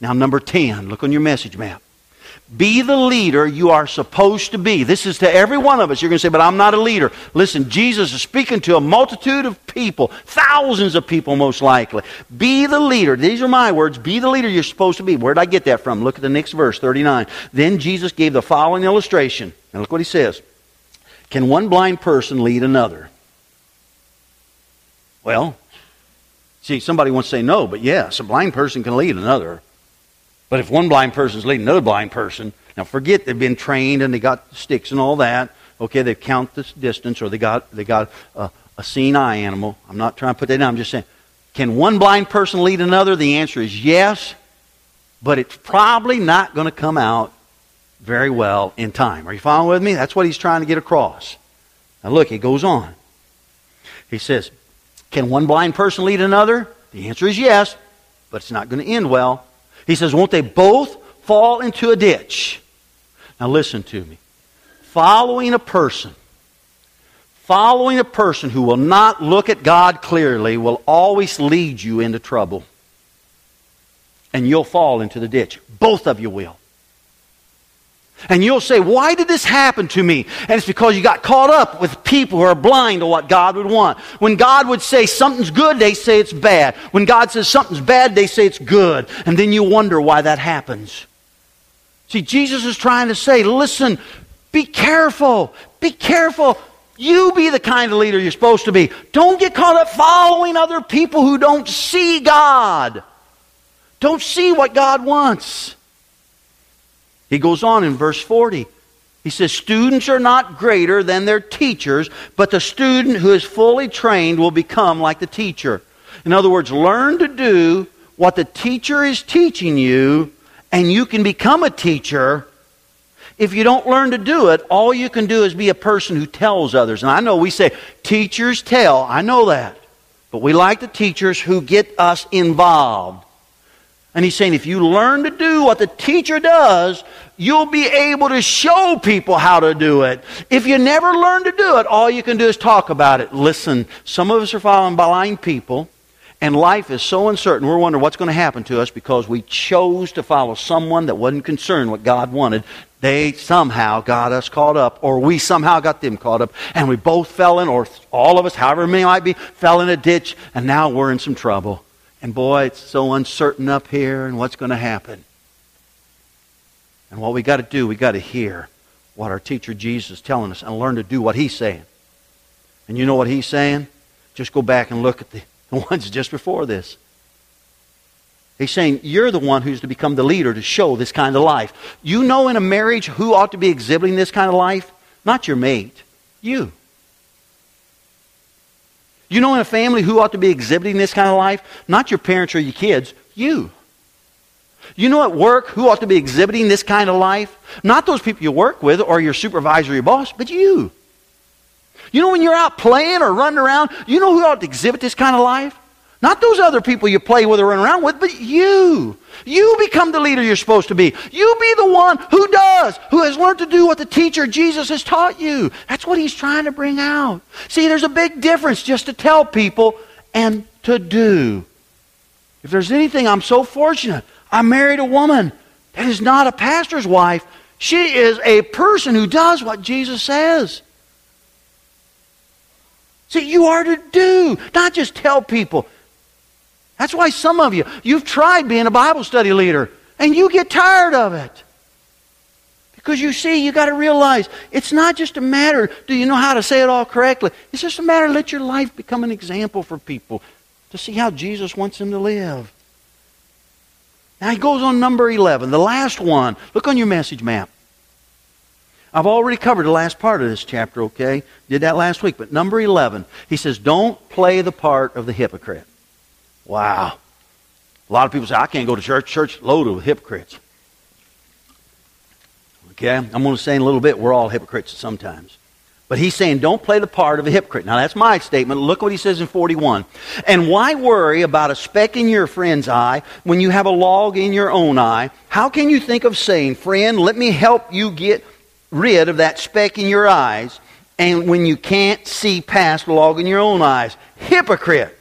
Now, number 10, look on your message map. Be the leader you are supposed to be. This is to every one of us. You're going to say, but I'm not a leader. Listen, Jesus is speaking to a multitude of people, thousands of people most likely. Be the leader. These are my words. Be the leader you're supposed to be. Where did I get that from? Look at the next verse, 39. Then Jesus gave the following illustration. And look what he says. Can one blind person lead another? Well, see, somebody wants to say no, but yes, a blind person can lead another. But if one blind person is leading another blind person, now forget they've been trained and they got sticks and all that. Okay, they count the distance or they got they got a, a seeing eye animal. I'm not trying to put that down. I'm just saying, can one blind person lead another? The answer is yes, but it's probably not going to come out very well in time. Are you following with me? That's what he's trying to get across. Now look, he goes on. He says, can one blind person lead another? The answer is yes, but it's not going to end well. He says, Won't they both fall into a ditch? Now listen to me. Following a person, following a person who will not look at God clearly will always lead you into trouble. And you'll fall into the ditch. Both of you will. And you'll say, Why did this happen to me? And it's because you got caught up with people who are blind to what God would want. When God would say something's good, they say it's bad. When God says something's bad, they say it's good. And then you wonder why that happens. See, Jesus is trying to say, Listen, be careful. Be careful. You be the kind of leader you're supposed to be. Don't get caught up following other people who don't see God, don't see what God wants. He goes on in verse 40. He says, Students are not greater than their teachers, but the student who is fully trained will become like the teacher. In other words, learn to do what the teacher is teaching you, and you can become a teacher. If you don't learn to do it, all you can do is be a person who tells others. And I know we say, teachers tell. I know that. But we like the teachers who get us involved. And he's saying if you learn to do what the teacher does, you'll be able to show people how to do it. If you never learn to do it, all you can do is talk about it. Listen, some of us are following blind people, and life is so uncertain. We're wondering what's going to happen to us because we chose to follow someone that wasn't concerned what God wanted. They somehow got us caught up, or we somehow got them caught up, and we both fell in, or all of us, however many might be, fell in a ditch, and now we're in some trouble. And boy, it's so uncertain up here and what's going to happen. And what we got to do, we got to hear what our teacher Jesus is telling us and learn to do what he's saying. And you know what he's saying? Just go back and look at the, the [LAUGHS] ones just before this. He's saying you're the one who's to become the leader to show this kind of life. You know in a marriage who ought to be exhibiting this kind of life? Not your mate, you. You know in a family who ought to be exhibiting this kind of life? Not your parents or your kids, you. You know at work who ought to be exhibiting this kind of life? Not those people you work with or your supervisor or your boss, but you. You know when you're out playing or running around, you know who ought to exhibit this kind of life? Not those other people you play with or run around with, but you. You become the leader you're supposed to be. You be the one who does, who has learned to do what the teacher Jesus has taught you. That's what he's trying to bring out. See, there's a big difference just to tell people and to do. If there's anything, I'm so fortunate. I married a woman that is not a pastor's wife. She is a person who does what Jesus says. See, you are to do, not just tell people. That's why some of you, you've tried being a Bible study leader and you get tired of it. Because you see, you got to realize it's not just a matter, do you know how to say it all correctly? It's just a matter, let your life become an example for people to see how Jesus wants them to live. Now he goes on number 11, the last one. Look on your message map. I've already covered the last part of this chapter, okay? Did that last week. But number 11, he says, don't play the part of the hypocrite. Wow. A lot of people say, I can't go to church. Church loaded with hypocrites. Okay? I'm going to say in a little bit, we're all hypocrites sometimes. But he's saying, don't play the part of a hypocrite. Now, that's my statement. Look what he says in 41. And why worry about a speck in your friend's eye when you have a log in your own eye? How can you think of saying, Friend, let me help you get rid of that speck in your eyes, and when you can't see past the log in your own eyes? Hypocrite.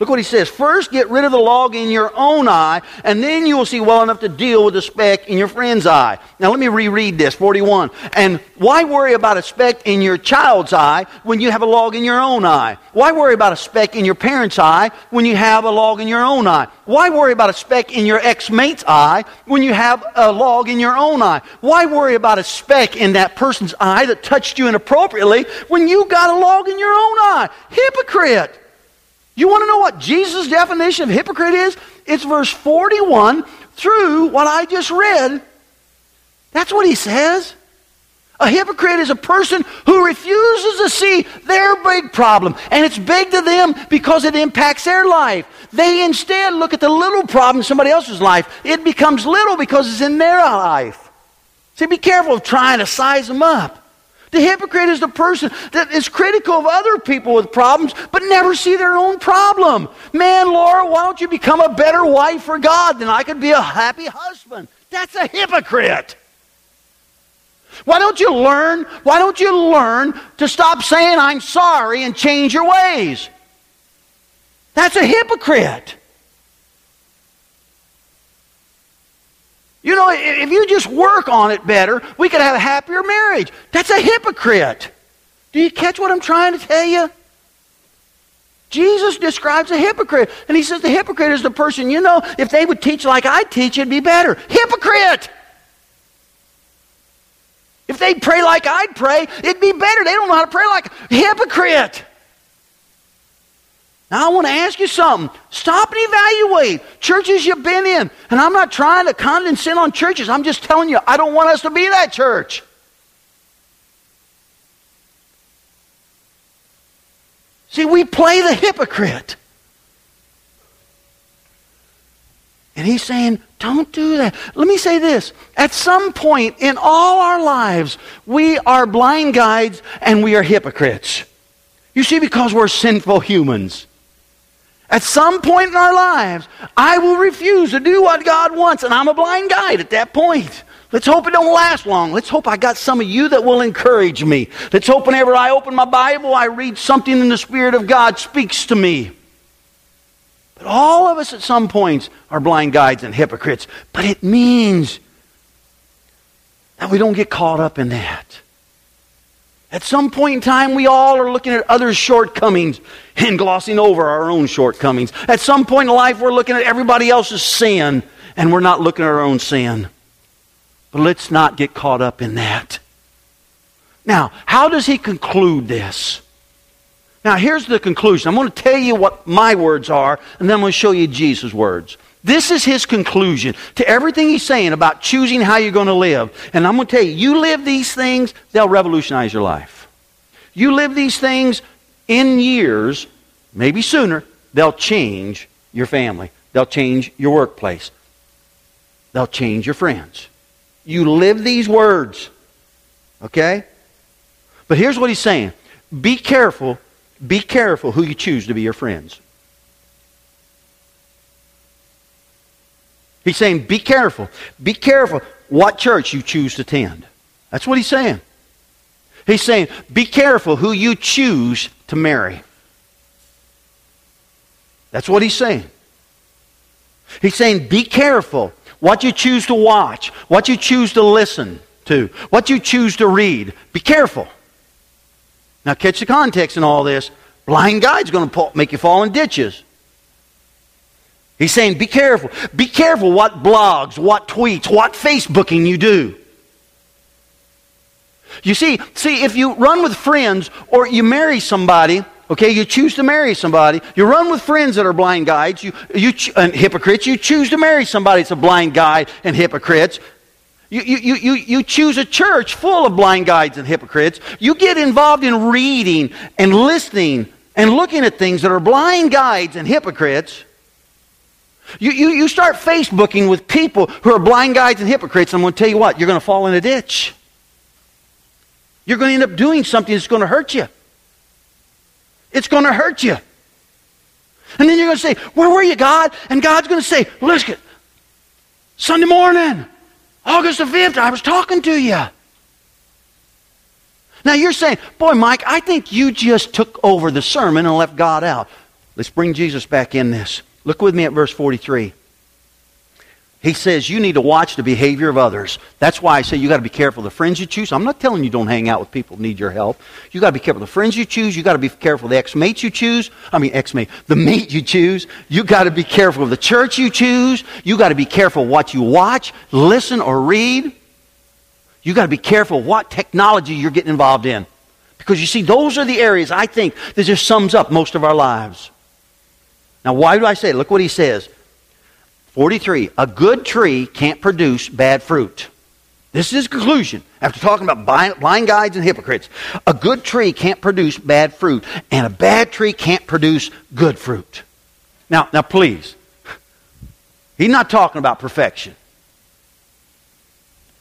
Look what he says. First, get rid of the log in your own eye, and then you will see well enough to deal with the speck in your friend's eye. Now, let me reread this 41. And why worry about a speck in your child's eye when you have a log in your own eye? Why worry about a speck in your parent's eye when you have a log in your own eye? Why worry about a speck in your ex mate's eye when you have a log in your own eye? Why worry about a speck in that person's eye that touched you inappropriately when you got a log in your own eye? Hypocrite! You want to know what Jesus' definition of hypocrite is? It's verse 41 through what I just read. That's what he says. A hypocrite is a person who refuses to see their big problem. And it's big to them because it impacts their life. They instead look at the little problem in somebody else's life. It becomes little because it's in their life. See, be careful of trying to size them up. The hypocrite is the person that is critical of other people with problems, but never see their own problem. Man, Laura, why don't you become a better wife for God? Then I could be a happy husband. That's a hypocrite. Why don't you learn? Why don't you learn to stop saying I'm sorry and change your ways? That's a hypocrite. You know, if you just work on it better, we could have a happier marriage. That's a hypocrite. Do you catch what I'm trying to tell you? Jesus describes a hypocrite, and he says the hypocrite is the person, you know, if they would teach like I teach, it'd be better. Hypocrite! If they'd pray like I'd pray, it'd be better. They don't know how to pray like hypocrite. Now, I want to ask you something. Stop and evaluate churches you've been in. And I'm not trying to condescend on churches. I'm just telling you, I don't want us to be that church. See, we play the hypocrite. And he's saying, don't do that. Let me say this. At some point in all our lives, we are blind guides and we are hypocrites. You see, because we're sinful humans. At some point in our lives, I will refuse to do what God wants, and I'm a blind guide at that point. Let's hope it don't last long. Let's hope I got some of you that will encourage me. Let's hope whenever I open my Bible, I read something in the Spirit of God speaks to me. But all of us at some points are blind guides and hypocrites. But it means that we don't get caught up in that. At some point in time, we all are looking at others' shortcomings and glossing over our own shortcomings. At some point in life, we're looking at everybody else's sin and we're not looking at our own sin. But let's not get caught up in that. Now, how does he conclude this? Now, here's the conclusion. I'm going to tell you what my words are, and then I'm going to show you Jesus' words. This is his conclusion to everything he's saying about choosing how you're going to live. And I'm going to tell you, you live these things, they'll revolutionize your life. You live these things in years, maybe sooner, they'll change your family. They'll change your workplace. They'll change your friends. You live these words. Okay? But here's what he's saying be careful, be careful who you choose to be your friends. He's saying, be careful. Be careful what church you choose to attend. That's what he's saying. He's saying, be careful who you choose to marry. That's what he's saying. He's saying, be careful what you choose to watch, what you choose to listen to, what you choose to read. Be careful. Now, catch the context in all this. Blind guide's going to make you fall in ditches. He's saying, be careful. Be careful what blogs, what tweets, what Facebooking you do. You see, see, if you run with friends or you marry somebody, okay, you choose to marry somebody, you run with friends that are blind guides, you, you and hypocrites, you choose to marry somebody that's a blind guide and hypocrites. You, you, you, you choose a church full of blind guides and hypocrites. You get involved in reading and listening and looking at things that are blind guides and hypocrites. You, you, you start Facebooking with people who are blind guides and hypocrites, I'm going to tell you what, you're going to fall in a ditch. You're going to end up doing something that's going to hurt you. It's going to hurt you. And then you're going to say, Where were you, God? And God's going to say, Listen, Sunday morning, August the 5th, I was talking to you. Now you're saying, Boy, Mike, I think you just took over the sermon and left God out. Let's bring Jesus back in this. Look with me at verse 43. He says you need to watch the behavior of others. That's why I say you got to be careful the friends you choose. I'm not telling you don't hang out with people who need your help. You got to be careful the friends you choose. You got to be careful the ex-mates you choose. I mean ex-mate, the mate you choose. You got to be careful of the church you choose. You got to be careful what you watch, listen, or read. You got to be careful what technology you're getting involved in. Because you see, those are the areas I think that just sums up most of our lives. Now, why do I say? Look what he says. 43. A good tree can't produce bad fruit. This is his conclusion after talking about blind guides and hypocrites. A good tree can't produce bad fruit, and a bad tree can't produce good fruit. Now, now please, he's not talking about perfection.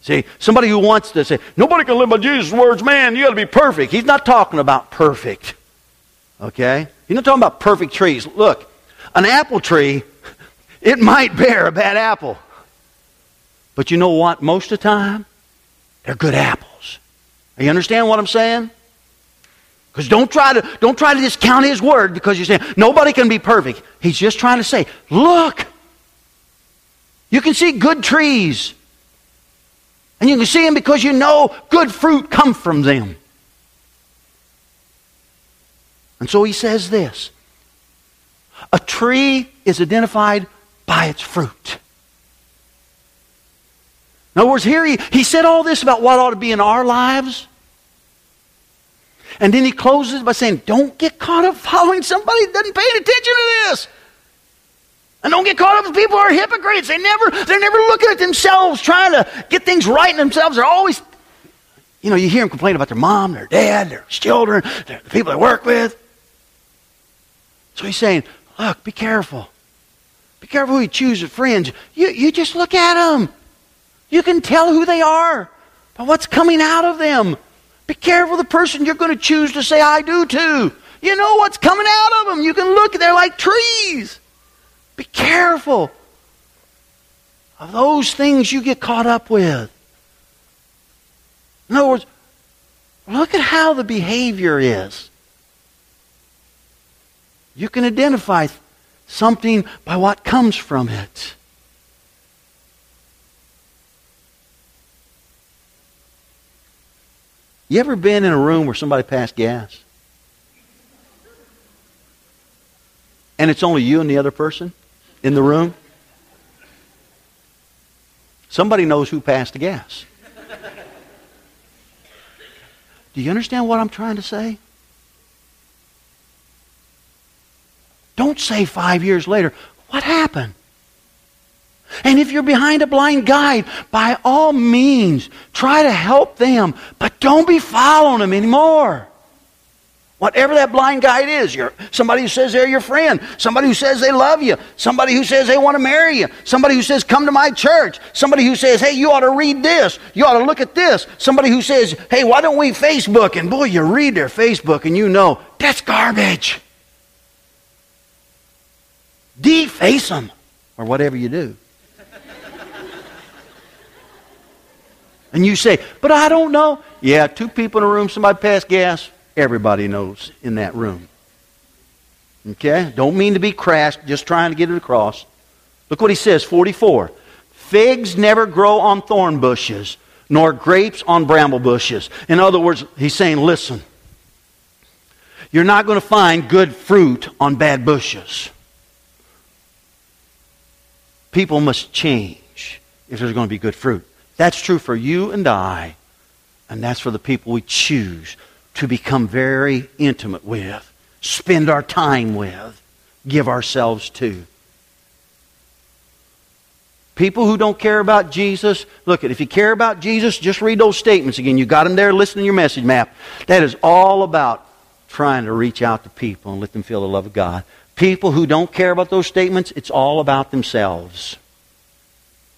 See, somebody who wants to say, nobody can live by Jesus' words, man, you got to be perfect. He's not talking about perfect. Okay? He's not talking about perfect trees. Look, an apple tree it might bear a bad apple. But you know what? Most of the time, they're good apples. You understand what I'm saying? Because don't try to don't try to discount his word because you're saying nobody can be perfect. He's just trying to say, look, you can see good trees. And you can see them because you know good fruit come from them. And so he says this. A tree is identified by its fruit. In other words, here he, he said all this about what ought to be in our lives. And then he closes by saying, Don't get caught up following somebody that doesn't pay any attention to this. And don't get caught up with people who are hypocrites. They never, they're never looking at themselves, trying to get things right in themselves. They're always, you know, you hear them complain about their mom, their dad, their children, the people they work with. So he's saying, look, be careful. Be careful who you choose as friends. You, you just look at them. You can tell who they are by what's coming out of them. Be careful the person you're going to choose to say, I do to. You know what's coming out of them. You can look, they're like trees. Be careful of those things you get caught up with. In other words, look at how the behavior is. You can identify something by what comes from it. You ever been in a room where somebody passed gas? And it's only you and the other person in the room? Somebody knows who passed the gas. Do you understand what I'm trying to say? Don't say five years later, what happened? And if you're behind a blind guide, by all means, try to help them, but don't be following them anymore. Whatever that blind guide is, you're, somebody who says they're your friend, somebody who says they love you, somebody who says they want to marry you, somebody who says, come to my church, somebody who says, hey, you ought to read this, you ought to look at this, somebody who says, hey, why don't we Facebook? And boy, you read their Facebook and you know, that's garbage. Deface them, or whatever you do. [LAUGHS] and you say, but I don't know. Yeah, two people in a room, somebody passed gas. Everybody knows in that room. Okay? Don't mean to be crass, just trying to get it across. Look what he says, 44. Figs never grow on thorn bushes, nor grapes on bramble bushes. In other words, he's saying, listen, you're not going to find good fruit on bad bushes people must change if there's going to be good fruit. That's true for you and I, and that's for the people we choose to become very intimate with, spend our time with, give ourselves to. People who don't care about Jesus, look, at if you care about Jesus, just read those statements again. You got them there, listen to your message map. That is all about trying to reach out to people and let them feel the love of God. People who don't care about those statements, it's all about themselves.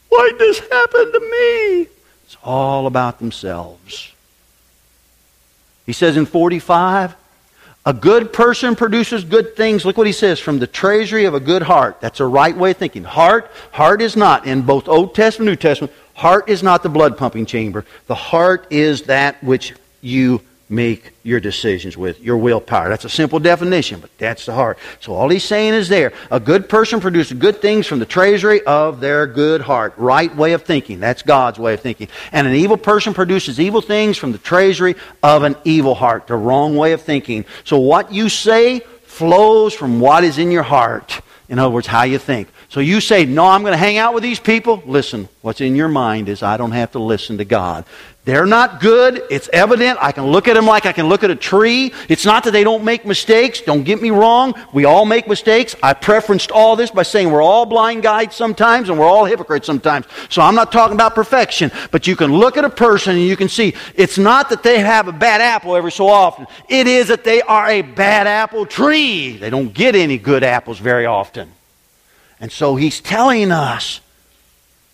Why did this happen to me? It's all about themselves. He says in 45, a good person produces good things. Look what he says from the treasury of a good heart. That's a right way of thinking. Heart, heart is not, in both Old Testament and New Testament, heart is not the blood pumping chamber. The heart is that which you make your decisions with, your willpower. That's a simple definition, but that's the heart. So all he's saying is there, a good person produces good things from the treasury of their good heart. Right way of thinking. That's God's way of thinking. And an evil person produces evil things from the treasury of an evil heart. The wrong way of thinking. So what you say flows from what is in your heart. In other words, how you think. So you say, No, I'm going to hang out with these people. Listen, what's in your mind is I don't have to listen to God. They're not good. It's evident. I can look at them like I can look at a tree. It's not that they don't make mistakes. Don't get me wrong. We all make mistakes. I preferenced all this by saying we're all blind guides sometimes and we're all hypocrites sometimes. So I'm not talking about perfection. But you can look at a person and you can see it's not that they have a bad apple every so often. It is that they are a bad apple tree. They don't get any good apples very often. And so he's telling us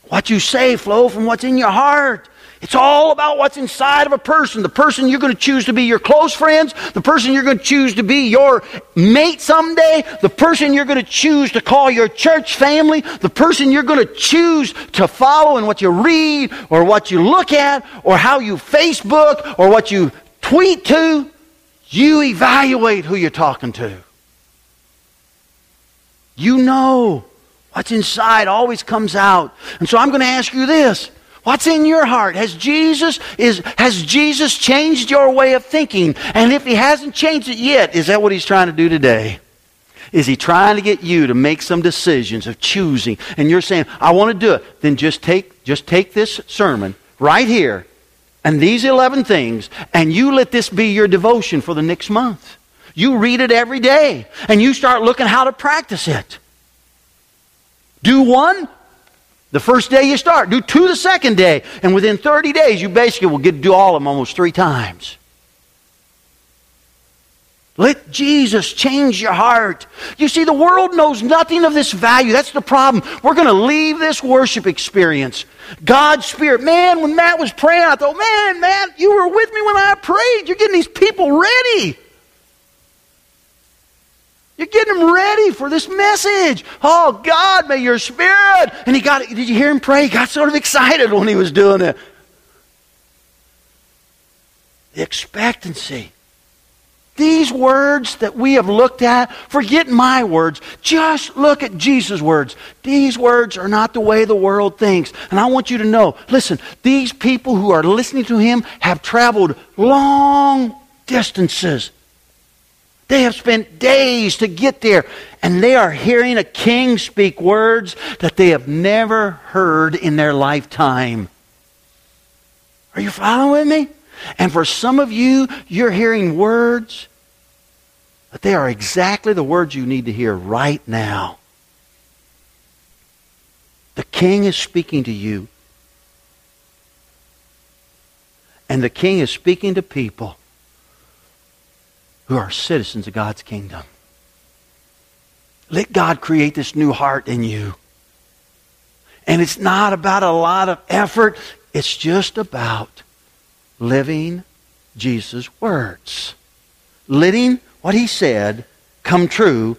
what you say flow from what's in your heart. It's all about what's inside of a person. The person you're going to choose to be your close friends, the person you're going to choose to be your mate someday, the person you're going to choose to call your church family, the person you're going to choose to follow in what you read or what you look at or how you Facebook or what you tweet to. You evaluate who you're talking to. You know what's inside always comes out. And so I'm going to ask you this. What's in your heart? Has Jesus is has Jesus changed your way of thinking? And if he hasn't changed it yet, is that what he's trying to do today? Is he trying to get you to make some decisions of choosing? And you're saying, "I want to do it." Then just take just take this sermon right here and these 11 things and you let this be your devotion for the next month. You read it every day and you start looking how to practice it. Do one, the first day you start, do two the second day, and within 30 days, you basically will get to do all of them almost three times. Let Jesus change your heart. You see, the world knows nothing of this value. That's the problem. We're going to leave this worship experience. God's Spirit. Man, when Matt was praying, I thought, man, Matt, you were with me when I prayed. You're getting these people ready. You're getting them ready for this message. Oh, God, may your spirit. And he got, did you hear him pray? He got sort of excited when he was doing it. The expectancy. These words that we have looked at, forget my words. Just look at Jesus' words. These words are not the way the world thinks. And I want you to know listen, these people who are listening to him have traveled long distances they have spent days to get there, and they are hearing a king speak words that they have never heard in their lifetime. Are you following me? And for some of you, you're hearing words, but they are exactly the words you need to hear right now. The king is speaking to you. And the king is speaking to people who are citizens of God's kingdom. Let God create this new heart in you. And it's not about a lot of effort, it's just about living Jesus' words. Letting what he said come true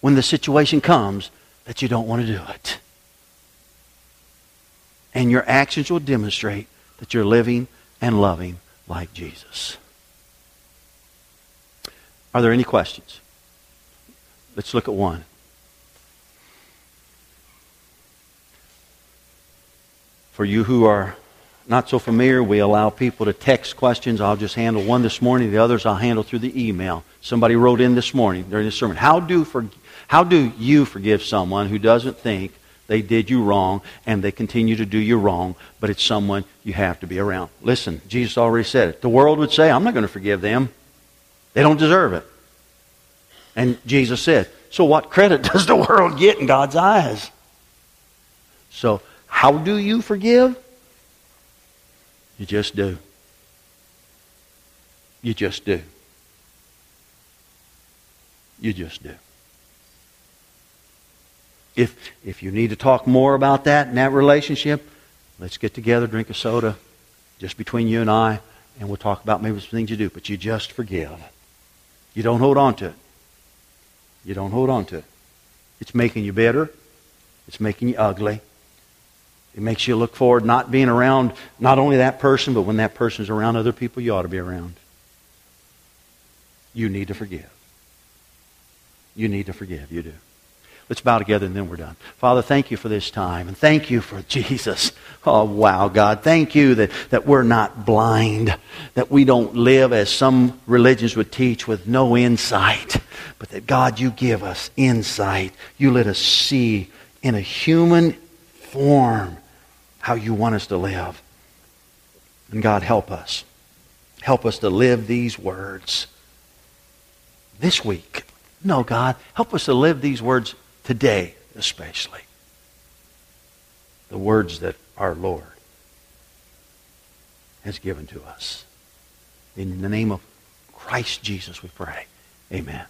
when the situation comes that you don't want to do it. And your actions will demonstrate that you're living and loving like Jesus. Are there any questions? Let's look at one. For you who are not so familiar, we allow people to text questions. I'll just handle one this morning. The others I'll handle through the email. Somebody wrote in this morning during the sermon. How do, for, how do you forgive someone who doesn't think they did you wrong and they continue to do you wrong, but it's someone you have to be around? Listen, Jesus already said it. The world would say, I'm not going to forgive them. They don't deserve it. And Jesus said, So what credit [LAUGHS] does the world get in God's eyes? So, how do you forgive? You just do. You just do. You just do. If, if you need to talk more about that in that relationship, let's get together, drink a soda, just between you and I, and we'll talk about maybe some things you do, but you just forgive. You don't hold on to it. You don't hold on to it. It's making you bitter. It's making you ugly. It makes you look forward not being around not only that person, but when that person is around other people you ought to be around. You need to forgive. You need to forgive. You do. Let's bow together and then we're done. Father, thank you for this time. And thank you for Jesus. Oh, wow, God. Thank you that, that we're not blind, that we don't live as some religions would teach with no insight, but that, God, you give us insight. You let us see in a human form how you want us to live. And God, help us. Help us to live these words this week. No, God, help us to live these words today, especially. The words that our Lord has given to us. In the name of Christ Jesus, we pray. Amen.